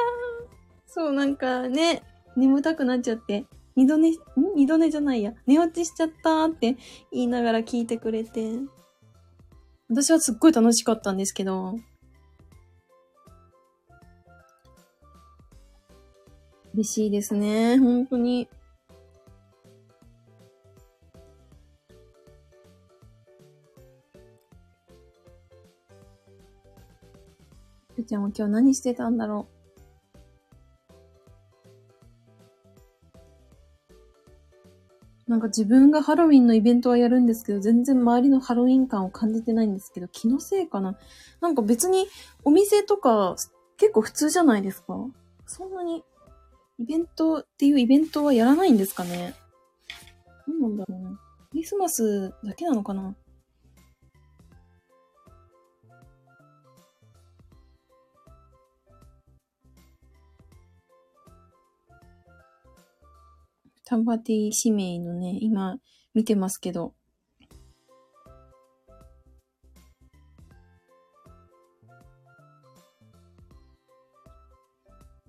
そう、なんかね、眠たくなっちゃって、二度寝、二度寝じゃないや。寝落ちしちゃったって言いながら聞いてくれて。私はすっごい楽しかったんですけど、嬉しいですね。本当に。ちゃんは今日何してたんだろう？なんか自分がハロウィンのイベントはやるんですけど、全然周りのハロウィン感を感じてないんですけど、気のせいかな？なんか別にお店とか結構普通じゃないですか？そんなにイベントっていうイベントはやらないんですかね？何なんだろうな。クリスマスだけなのかな？タンバティ指名のね、今見てますけど、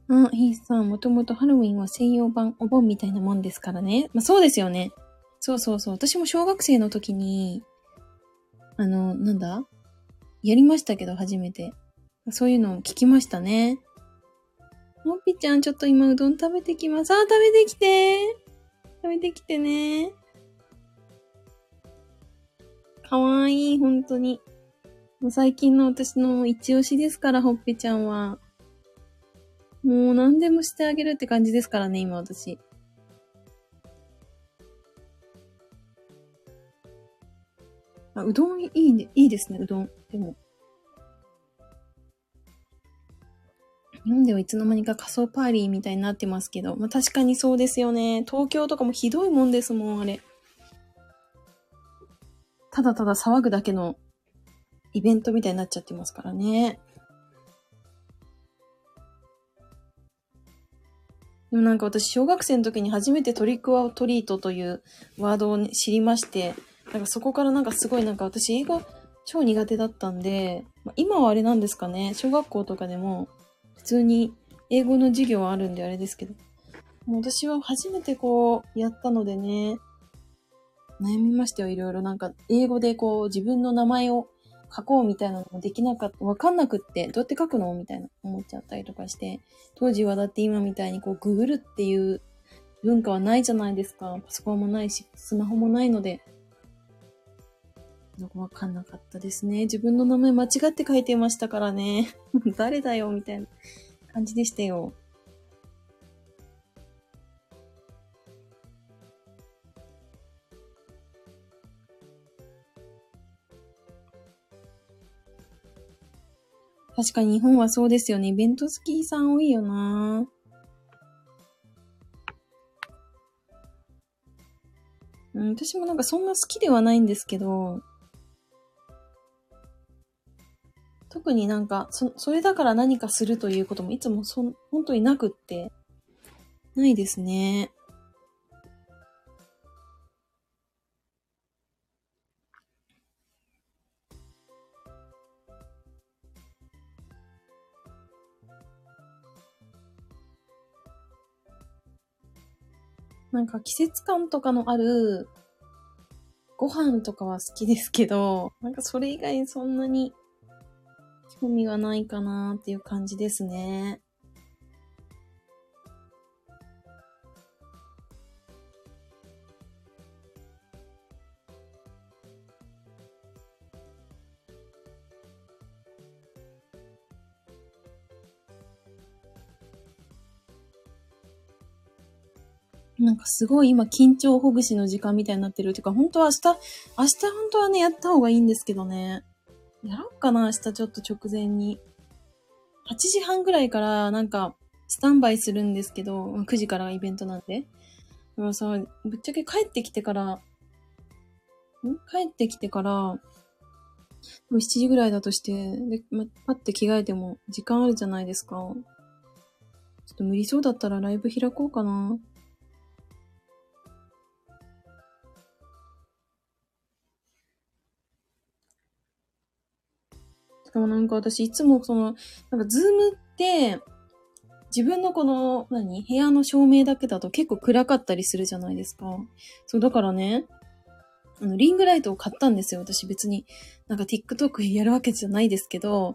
うん、ヒースさん、もともとハロウィンは専用版お盆みたいなもんですからね。まあそうですよね。そうそうそう。私も小学生の時に、あの、なんだ？やりましたけど、初めて。そういうのを聞きましたね。もっぴちゃん、ちょっと今うどん食べてきます。あ、食べてきて食べてきてねかわいい、本当に。もう最近の私の一押しですから、ほっぺちゃんは。もう何でもしてあげるって感じですからね、今私。あ、うどんいいね、いいですね、うどん。でも。日本ではいつの間にか仮想パーリーみたいになってますけど、まあ確かにそうですよね。東京とかもひどいもんですもん、あれ。ただただ騒ぐだけのイベントみたいになっちゃってますからね。でもなんか私、小学生の時に初めてトリックアトリートというワードを、知りまして、なんかそこからなんかすごいなんか私英語超苦手だったんで、まあ、今はあれなんですかね、小学校とかでも普通に英語の授業はあるんであれですけど、もう私は初めてこうやったのでね、悩みましたよ、いろいろ。なんか英語でこう自分の名前を書こうみたいなのもできなかった、わかんなくって、どうやって書くのみたいな思っちゃったりとかして、当時はだって今みたいにこうググるっていう文化はないじゃないですか。パソコンもないし、スマホもないので。わかんなかったですね。自分の名前間違って書いてましたからね。誰だよみたいな感じでしたよ。確かに日本はそうですよね。イベントスキーさん多いよなうん、私もなんかそんな好きではないんですけど、特になんか、そ、それだから何かするということもいつもそ、本当になくって、ないですね。なんか季節感とかのあるご飯とかは好きですけど、なんかそれ以外そんなに興味がないかなっていう感じですね。なんかすごい今緊張ほぐしの時間みたいになってる。てか本当は明日、明日本当はね、やった方がいいんですけどね。やろうかな、明日ちょっと直前に。8時半ぐらいからなんかスタンバイするんですけど、9時からイベントなんで。でもさ、ぶっちゃけ帰ってきてから、ん？帰ってきてから、もう7時ぐらいだとして、で、ま、パッて着替えても時間あるじゃないですか。ちょっと無理そうだったらライブ開こうかな。しかもなんか私いつもその、なんかズームって、自分のこの、何？部屋の照明だけだと結構暗かったりするじゃないですか。そう、だからね、あの、リングライトを買ったんですよ。私別に、なんか TikTok やるわけじゃないですけど、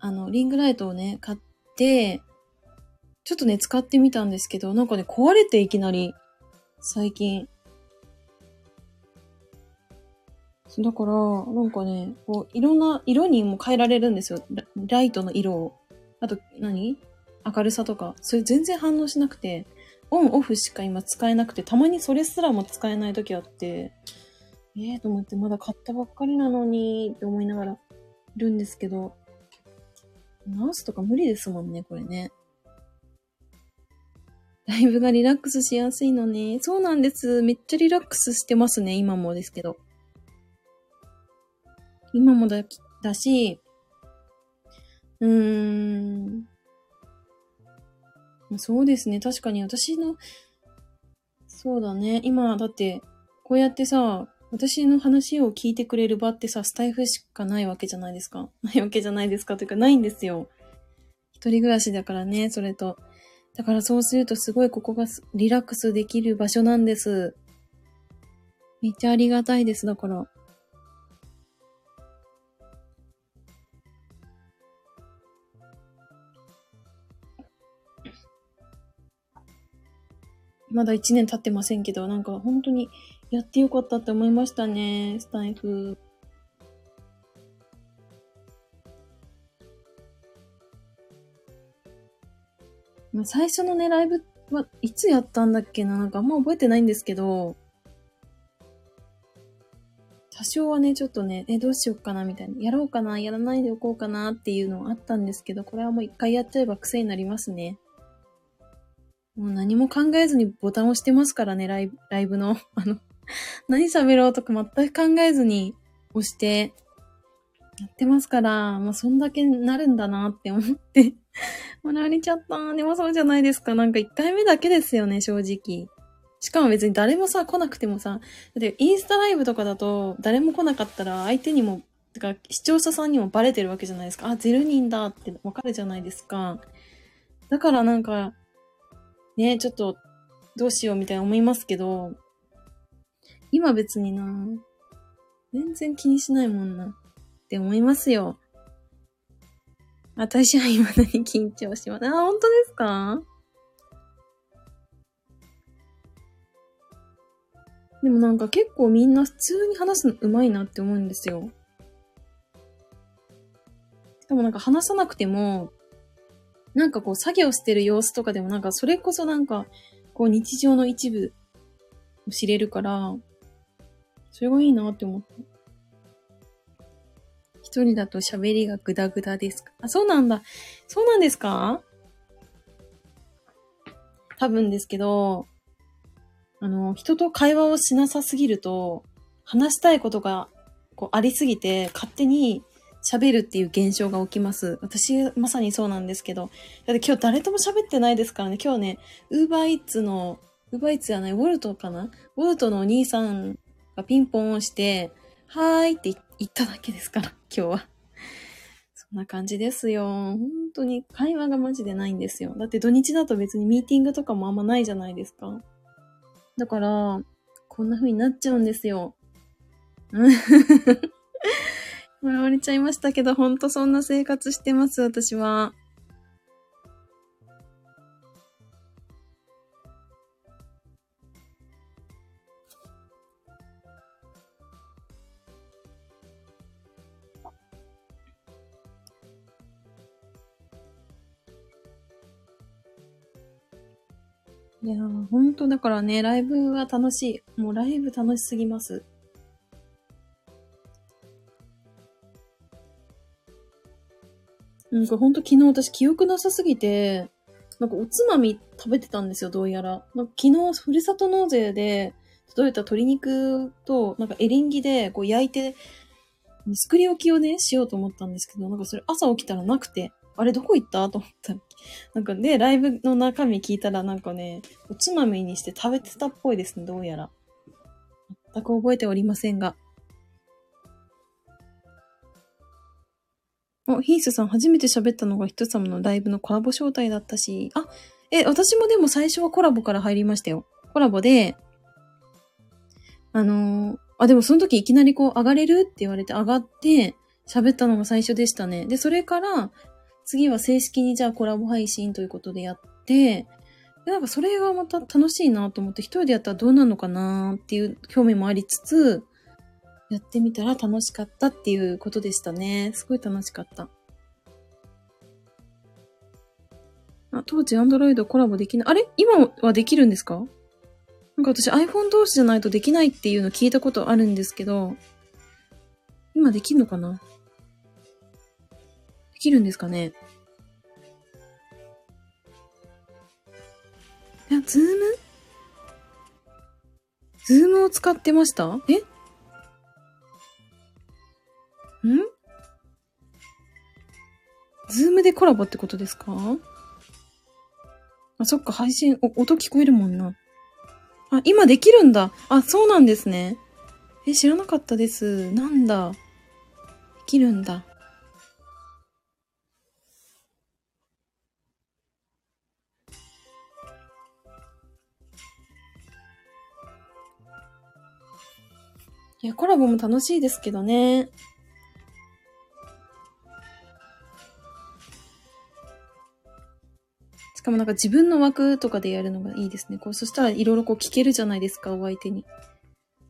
あの、リングライトをね、買って、ちょっとね、使ってみたんですけど、なんかね、壊れていきなり、最近。だから、なんかね、こう、いろんな色にも変えられるんですよ。ライトの色を。あと何、明るさとか。それ全然反応しなくて、オンオフしか今使えなくて、たまにそれすらも使えない時あって、ええー、と思って、まだ買ったばっかりなのに、って思いながらいるんですけど、直すとか無理ですもんね、これね。ライブがリラックスしやすいのね。そうなんです。めっちゃリラックスしてますね、今もですけど。今もだ、だし、うーん。そうですね。確かに私の、そうだね。今、だって、こうやってさ、私の話を聞いてくれる場ってさ、スタイフしかないわけじゃないですか。ないわけじゃないですかというか、ないんですよ。一人暮らしだからね、それと。だからそうするとすごいここがリラックスできる場所なんです。めっちゃありがたいです。だから。まだ1年経ってませんけど、なんか本当にやってよかったって思いましたね、スタイフ。まあ、最初のね、ライブはいつやったんだっけななんかあんま覚えてないんですけど、多少はね、ちょっとね、え、どうしよっかなみたいな。やろうかなやらないでおこうかなっていうのあったんですけど、これはもう一回やっちゃえば癖になりますね。もう何も考えずにボタンを押してますからね、ライブ、ライブの。あの、何喋ろうとか全く考えずに押してやってますから、まあ、そんだけなるんだなって思って 笑われちゃった。でもそうじゃないですか。なんか1回目だけですよね、正直。しかも別に誰もさ、来なくてもさ、だってインスタライブとかだと誰も来なかったら相手にも、てか視聴者さんにもバレてるわけじゃないですか。あ、0人だってわかるじゃないですか。だからなんか、ね、ちょっと、どうしようみたいな思いますけど、今別にな、全然気にしないもんな、って思いますよ。私は未だに緊張します。あ、本当ですか？でもなんか結構みんな普通に話すの上手いなって思うんですよ。しかもなんか話さなくても、なんかこう作業してる様子とかでもなんかそれこそなんかこう日常の一部を知れるから、それがいいなって思った。一人だと喋りがグダグダですか？あ、そうなんだ。そうなんですか？多分ですけど、あの、人と会話をしなさすぎると、話したいことがこうありすぎて、勝手に喋るっていう現象が起きます。私、まさにそうなんですけど。だって今日誰とも喋ってないですからね。今日ね、ウーバーイッツの、ウーバーイッツじゃない、ウォルトかな？ウォルトのお兄さんがピンポンをして、はーいって言っただけですから、今日は。そんな感じですよ。本当に会話がマジでないんですよ。だって土日だと別にミーティングとかもあんまないじゃないですか。だから、こんな風になっちゃうんですよ。笑われちゃいましたけど、ほんとそんな生活してます、私は。いやー、ほんとだからね、ライブは楽しい。もうライブ楽しすぎます。うん、これほんと昨日私記憶なさすぎて、なんかおつまみ食べてたんですよ、どうやら。なんか昨日、ふるさと納税で届いた鶏肉と、なんかエリンギでこう焼いて、作り置きをね、しようと思ったんですけど、なんかそれ朝起きたらなくて、あれどこ行った？と思った。なんかね、ライブの中身聞いたらなんかね、おつまみにして食べてたっぽいですね、どうやら。全く覚えておりませんが。お、ヒースさん初めて喋ったのが人様のライブのコラボ招待だったし、あ、え、私もでも最初はコラボから入りましたよ。コラボで、あのーあ、でもその時いきなりこう上がれるって言われて上がって喋ったのが最初でしたね。で、それから次は正式にじゃあコラボ配信ということでやって、でなんかそれがまた楽しいなと思って一人でやったらどうなのかなっていう興味もありつつ、やってみたら楽しかったっていうことでしたね。すごい楽しかった。あ、当時 Android コラボできない。あれ？今はできるんですか？なんか私 iPhone 同士じゃないとできないっていうの聞いたことあるんですけど、今できるのかな？できるんですかね？いや、 Zoom、Zoom を使ってました？え？ん？ Zoom でコラボってことですか？あ、そっか、配信、お音聞こえるもんな。あ、今できるんだ。あ、そうなんですね。え、知らなかったです。なんだ？できるんだ。いや、コラボも楽しいですけどね。かもなんか自分の枠とかでやるのがいいですね。こう、そしたらいろいろこう聞けるじゃないですか、お相手に。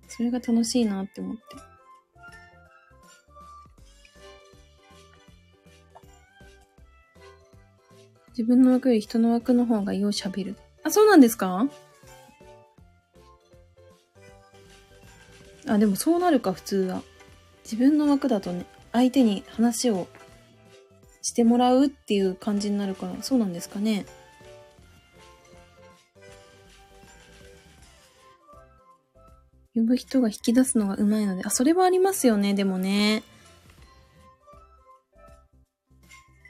それが楽しいなって思って。自分の枠より人の枠の方がよう喋る。あ、そうなんですか？あ、でもそうなるか、普通は。自分の枠だとね、相手に話をしてもらうっていう感じになるから、そうなんですかね？呼ぶ人が引き出すのが上手いので、あ、それはありますよね、でもね。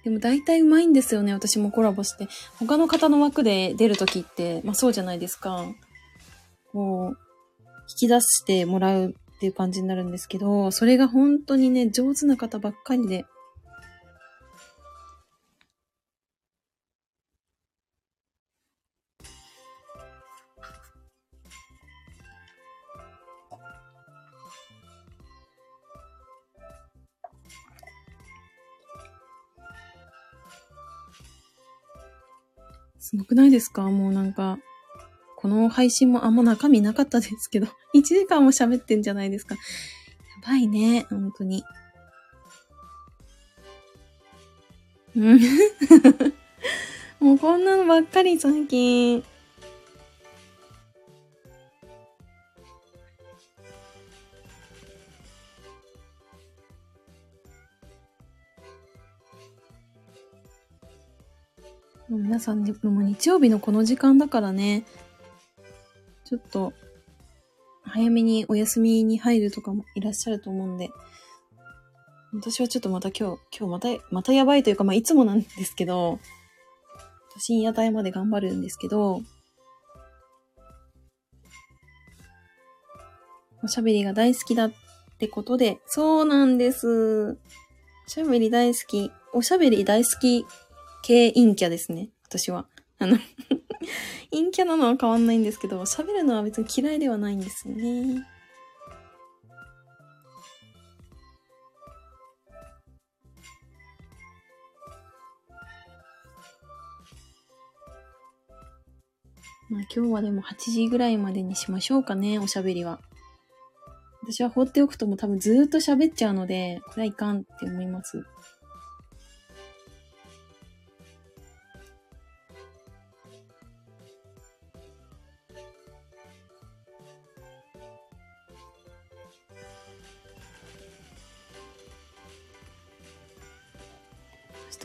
でも大体上手いんですよね、私もコラボして。他の方の枠で出るときって、まあそうじゃないですか。こう、引き出してもらうっていう感じになるんですけど、それが本当にね、上手な方ばっかりで。すごくないですか？もうなんか、この配信もあんま中身なかったですけど、1時間も喋ってんじゃないですか。やばいね、本当に。うん。もうこんなのばっかり最近。皆さんね、も日曜日のこの時間だからね、ちょっと、早めにお休みに入るとかもいらっしゃると思うんで、私はちょっとまた今日、今日また、またやばいというか、まあいつもなんですけど、深夜帯まで頑張るんですけど、おしゃべりが大好きだってことで、そうなんです。おしゃべり大好き。おしゃべり大好き系陰キャですね。私は。あの、陰キャなのは変わんないんですけど、喋るのは別に嫌いではないんですよね。まあ今日はでも8時ぐらいまでにしましょうかね、おしゃべりは。私は放っておくとも多分ずーっと喋っちゃうので、これはいかんって思います。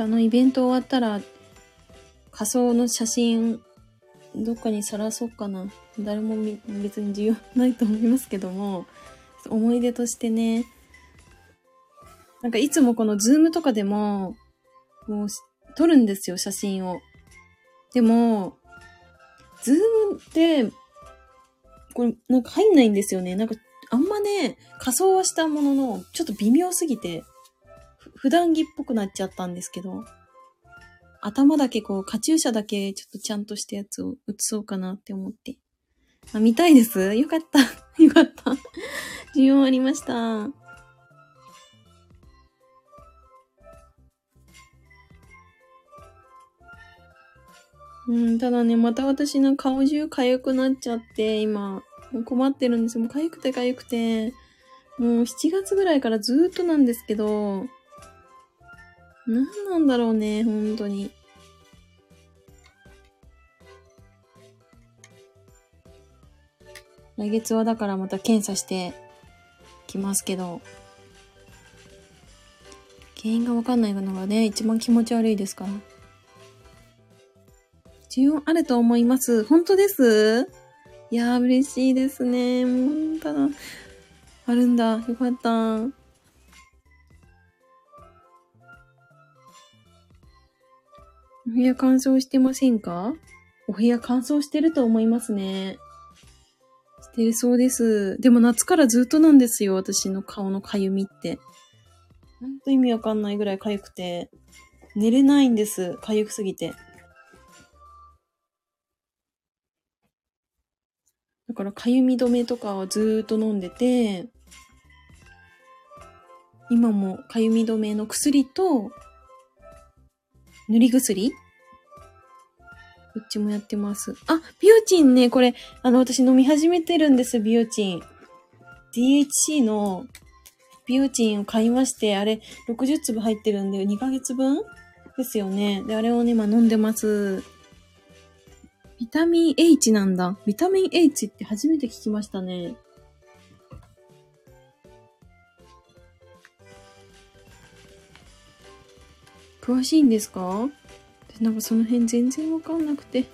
日のイベント終わったら、仮想の写真、どっかにさらそうかな。誰も別に需要ないと思いますけども、思い出としてね、なんかいつもこの Zoom とかでも、もう撮るんですよ、写真を。でも、 Zoom って、これなんか入んないんですよね。なんかあんまね、仮装はしたものの、ちょっと微妙すぎて、普段着っぽくなっちゃったんですけど、頭だけこう、カチューシャだけちょっとちゃんとしたやつを写そうかなって思って。あ、見たいですよかった。よかった。需要ありました。うん、ただね、また私の顔中痒くなっちゃって、今、もう困ってるんですよ。もう痒くて痒くて、もう7月ぐらいからずっとなんですけど、何なんだろうね、本当に。来月はだからまた検査してきますけど、原因がわかんないのがね、一番気持ち悪いですから。需要あると思います。本当です？いやー、嬉しいですね。もう、ただ、あるんだ。よかった。お部屋乾燥してませんか？お部屋乾燥してると思いますね。してるそうです。でも夏からずっとなんですよ。私の顔のかゆみって。ほんと意味わかんないぐらいかゆくて。寝れないんです。かゆくすぎて。だから、かゆみ止めとかはずーっと飲んでて、今もかゆみ止めの薬と、塗り薬？どっちもやってます。あ、ビオチンね、これ、あの、私飲み始めてるんです、ビオチン。DHC のビオチンを買いまして、あれ、60粒入ってるんで、2ヶ月分？ですよね。で、あれをね、今飲んでます。ビタミン H なんだ。ビタミン H って初めて聞きましたね。詳しいんですか？なんかその辺全然わかんなくて。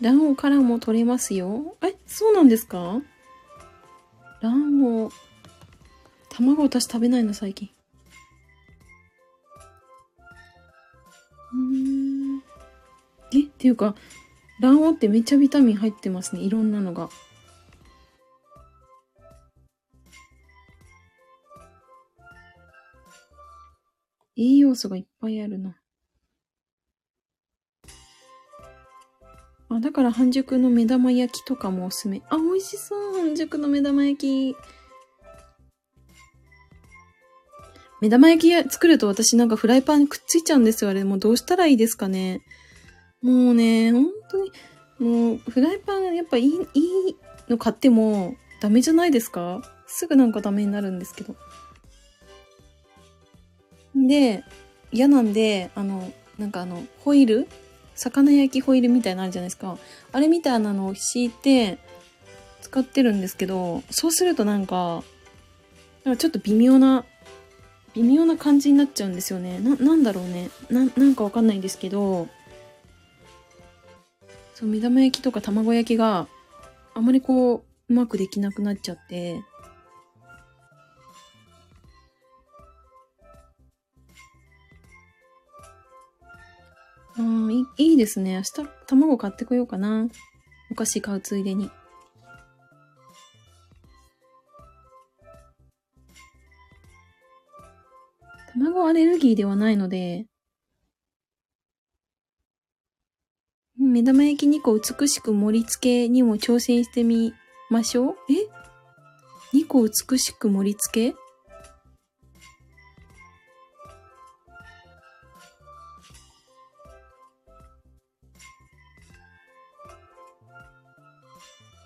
卵黄からも取れますよ。え、そうなんですか？卵黄。卵私食べないの最近。うんえっていうか、卵黄ってめっちゃビタミン入ってますね。いろんなのが。栄養素がいっぱいあるな。あ、だから半熟の目玉焼きとかもおすすめ。あ、美味しそう。半熟の目玉焼き。目玉焼き作ると私なんかフライパンにくっついちゃうんですよ。あれもうどうしたらいいですかね。もうね、本当に、もうフライパンやっぱいい、いいの買ってもダメじゃないですかすぐなんかダメになるんですけど。で、嫌なんで、あの、なんかあの、ホイル？魚焼きホイルみたいなのあるじゃないですか。あれみたいなのを敷いて使ってるんですけど、そうするとなんか、なんかちょっと微妙な微妙な感じになっちゃうんですよね。な、なんだろうね。な、なんかわかんないんですけど、そう、目玉焼きとか卵焼きがあまりこう、うまくできなくなっちゃって、うん、いいですね。明日卵買ってこようかな。お菓子買うついでに。卵アレルギーではないので、目玉焼き2個美しく盛り付けにも挑戦してみましょう。え ?2 個美しく盛り付け？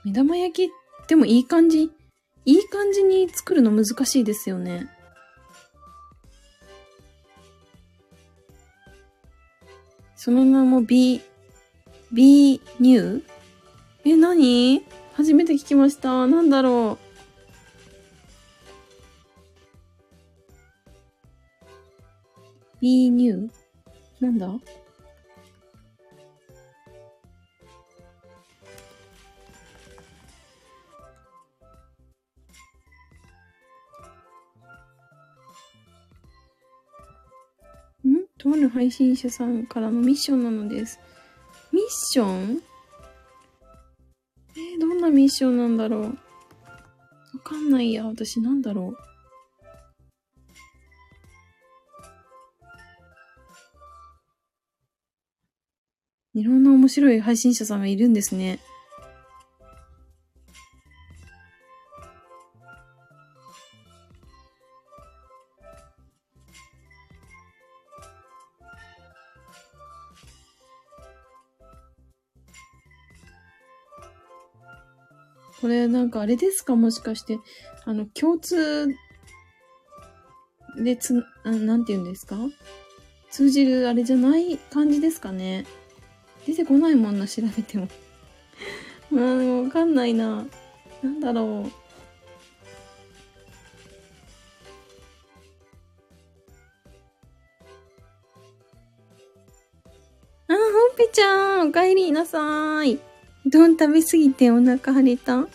目玉焼き、でもいい感じ？いい感じに作るの難しいですよね。その名も B、B ニュー？え、なに初めて聞きました。なんだろう？B ニュー？なんだ？とある配信者さんからのミッションなのです。ミッション？えー、どんなミッションなんだろう？わかんないや。私なんだろう？いろんな面白い配信者さんがいるんですね。これなんかあれですか？もしかして、あの、共通でつ、なんて言うんですか？通じるあれじゃない感じですかね？出てこないもんな、調べても。まあ、でもわかんないな。なんだろう。あ、ほっぺちゃん、お帰りなさーい。うどん食べすぎてお腹腫れた？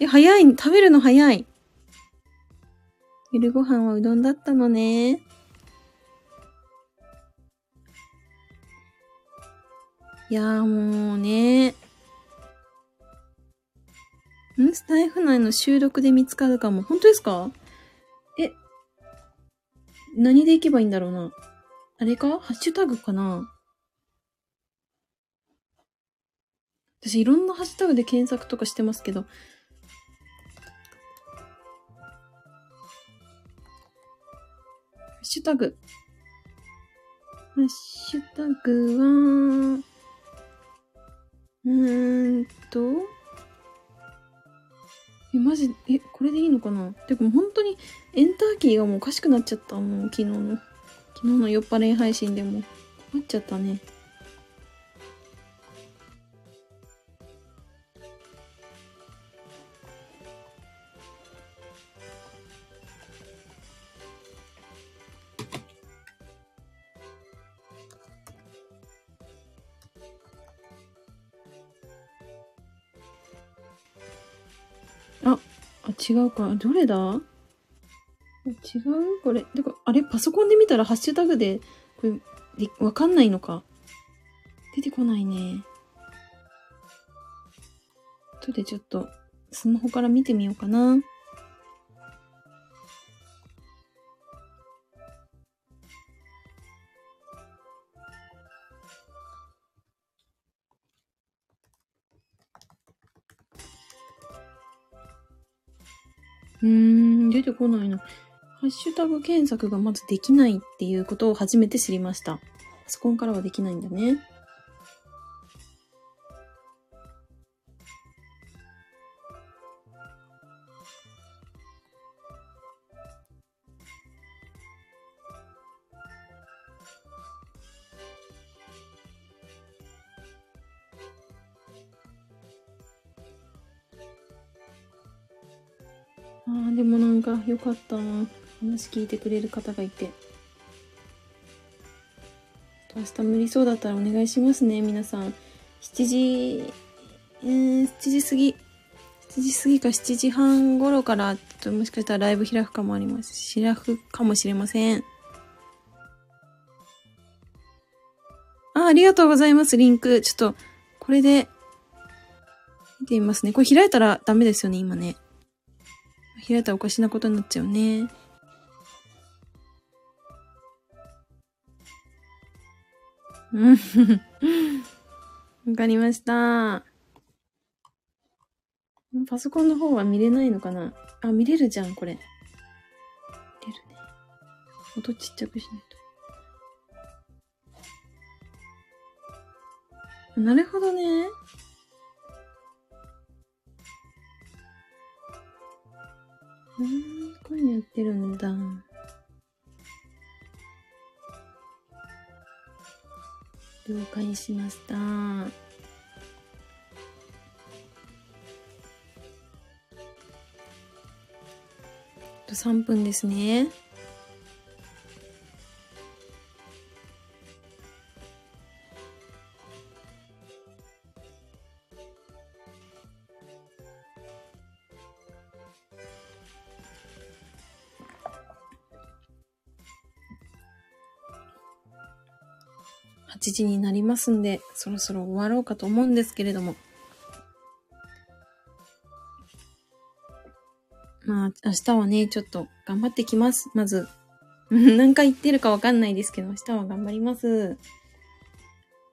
え、早い、食べるの早い。夜ご飯はうどんだったのね。いやーもうね。ん？スタイフ内の収録で見つかるかも。本当ですか？え、何で行けばいいんだろうな。あれか？ハッシュタグかな？私いろんなハッシュタグで検索とかしてますけど。ハッシュタグ。ハッシュタグは、うーんと、え、マジ、え、これでいいのかな？てかもう本当にエンターキーがもうおかしくなっちゃった。もう昨日の、昨日の酔っ払い配信でも困っちゃったね。違うか。どれだ？違う？これ。てか、あれ？パソコンで見たらハッシュタグで、これ、わかんないのか？出てこないね。とでちょっと、スマホから見てみようかな。うーん、出てこないな。ハッシュタグ検索がまずできないっていうことを初めて知りました。パソコンからはできないんだね。でもなんかよかったな。話聞いてくれる方がいて。明日無理そうだったらお願いしますね、皆さん。7時、えー、7時過ぎ。7時過ぎか7時半頃から、ちょっともしかしたらライブ開くかもあります。開くかもしれません。あ、ありがとうございます、リンク。ちょっと、これで、見てみますね。これ開いたらダメですよね、今ね。開いたらおかしなことになっちゃうね。うん。わかりました。パソコンの方は見れないのかな？あ、見れるじゃん、これ。見れるね。音ちっちゃくしないと。なるほどね。うん、こういうのやってるんだ。了解しました。3分ですね。時になりますんで、そろそろ終わろうかと思うんですけれども。まあ、明日はね、ちょっと頑張ってきます。まず。何回言ってるかわかんないですけど、明日は頑張ります。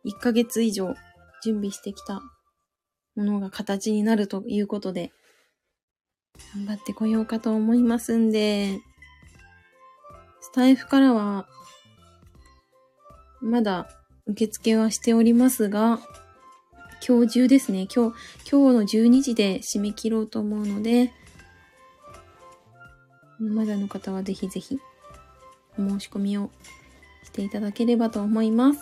1ヶ月以上準備してきたものが形になるということで、頑張ってこようかと思いますんで、スタイフからは、まだ受付はしておりますが、今日中ですね。今日、今日の12時で締め切ろうと思うので、まだの方はぜひぜひ、お申し込みをしていただければと思います。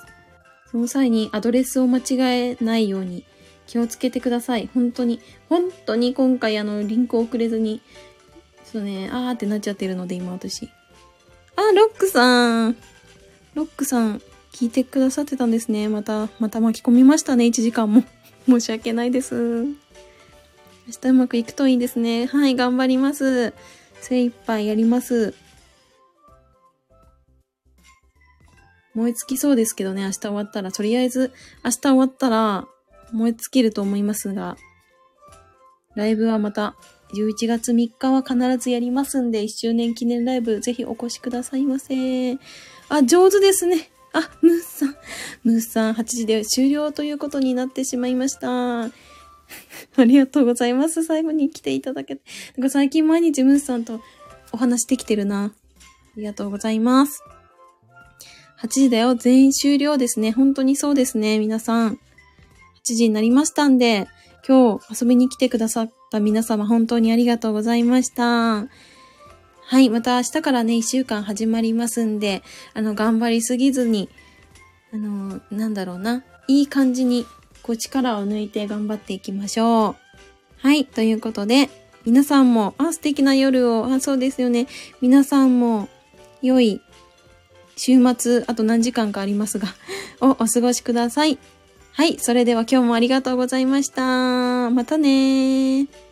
その際にアドレスを間違えないように気をつけてください。本当に、本当に今回あの、リンクを送れずに、ちょっとね、あーってなっちゃってるので、今私。あ、ロックさんロックさん、聞いてくださってたんですね。また、また巻き込みましたね、1時間も。申し訳ないです。明日うまくいくといいですね。はい、頑張ります。精一杯やります。燃え尽きそうですけどね、明日終わったら。とりあえず、明日終わったら、燃え尽きると思いますが、ライブはまた、11月3日は必ずやりますんで、1周年記念ライブ、ぜひお越しくださいませ。あ、上手ですね。あ、ムーさん。ムーさん、8時で終了ということになってしまいました。ありがとうございます。最後に来ていただけて。なんか最近毎日ムースさんとお話できてるな。ありがとうございます。8時だよ。全員終了ですね。本当にそうですね。皆さん。8時になりましたんで、今日遊びに来てくださった皆様本当にありがとうございました。はい。また明日からね、1週間始まりますんで、あの、頑張りすぎずに、あの、なんだろうな。いい感じに、こう力を抜いて頑張っていきましょう。はい。ということで、皆さんも、あ、素敵な夜を、あ、そうですよね。皆さんも、良い週末、あと何時間かありますが、をお過ごしください。はい。それでは今日もありがとうございました。またねー。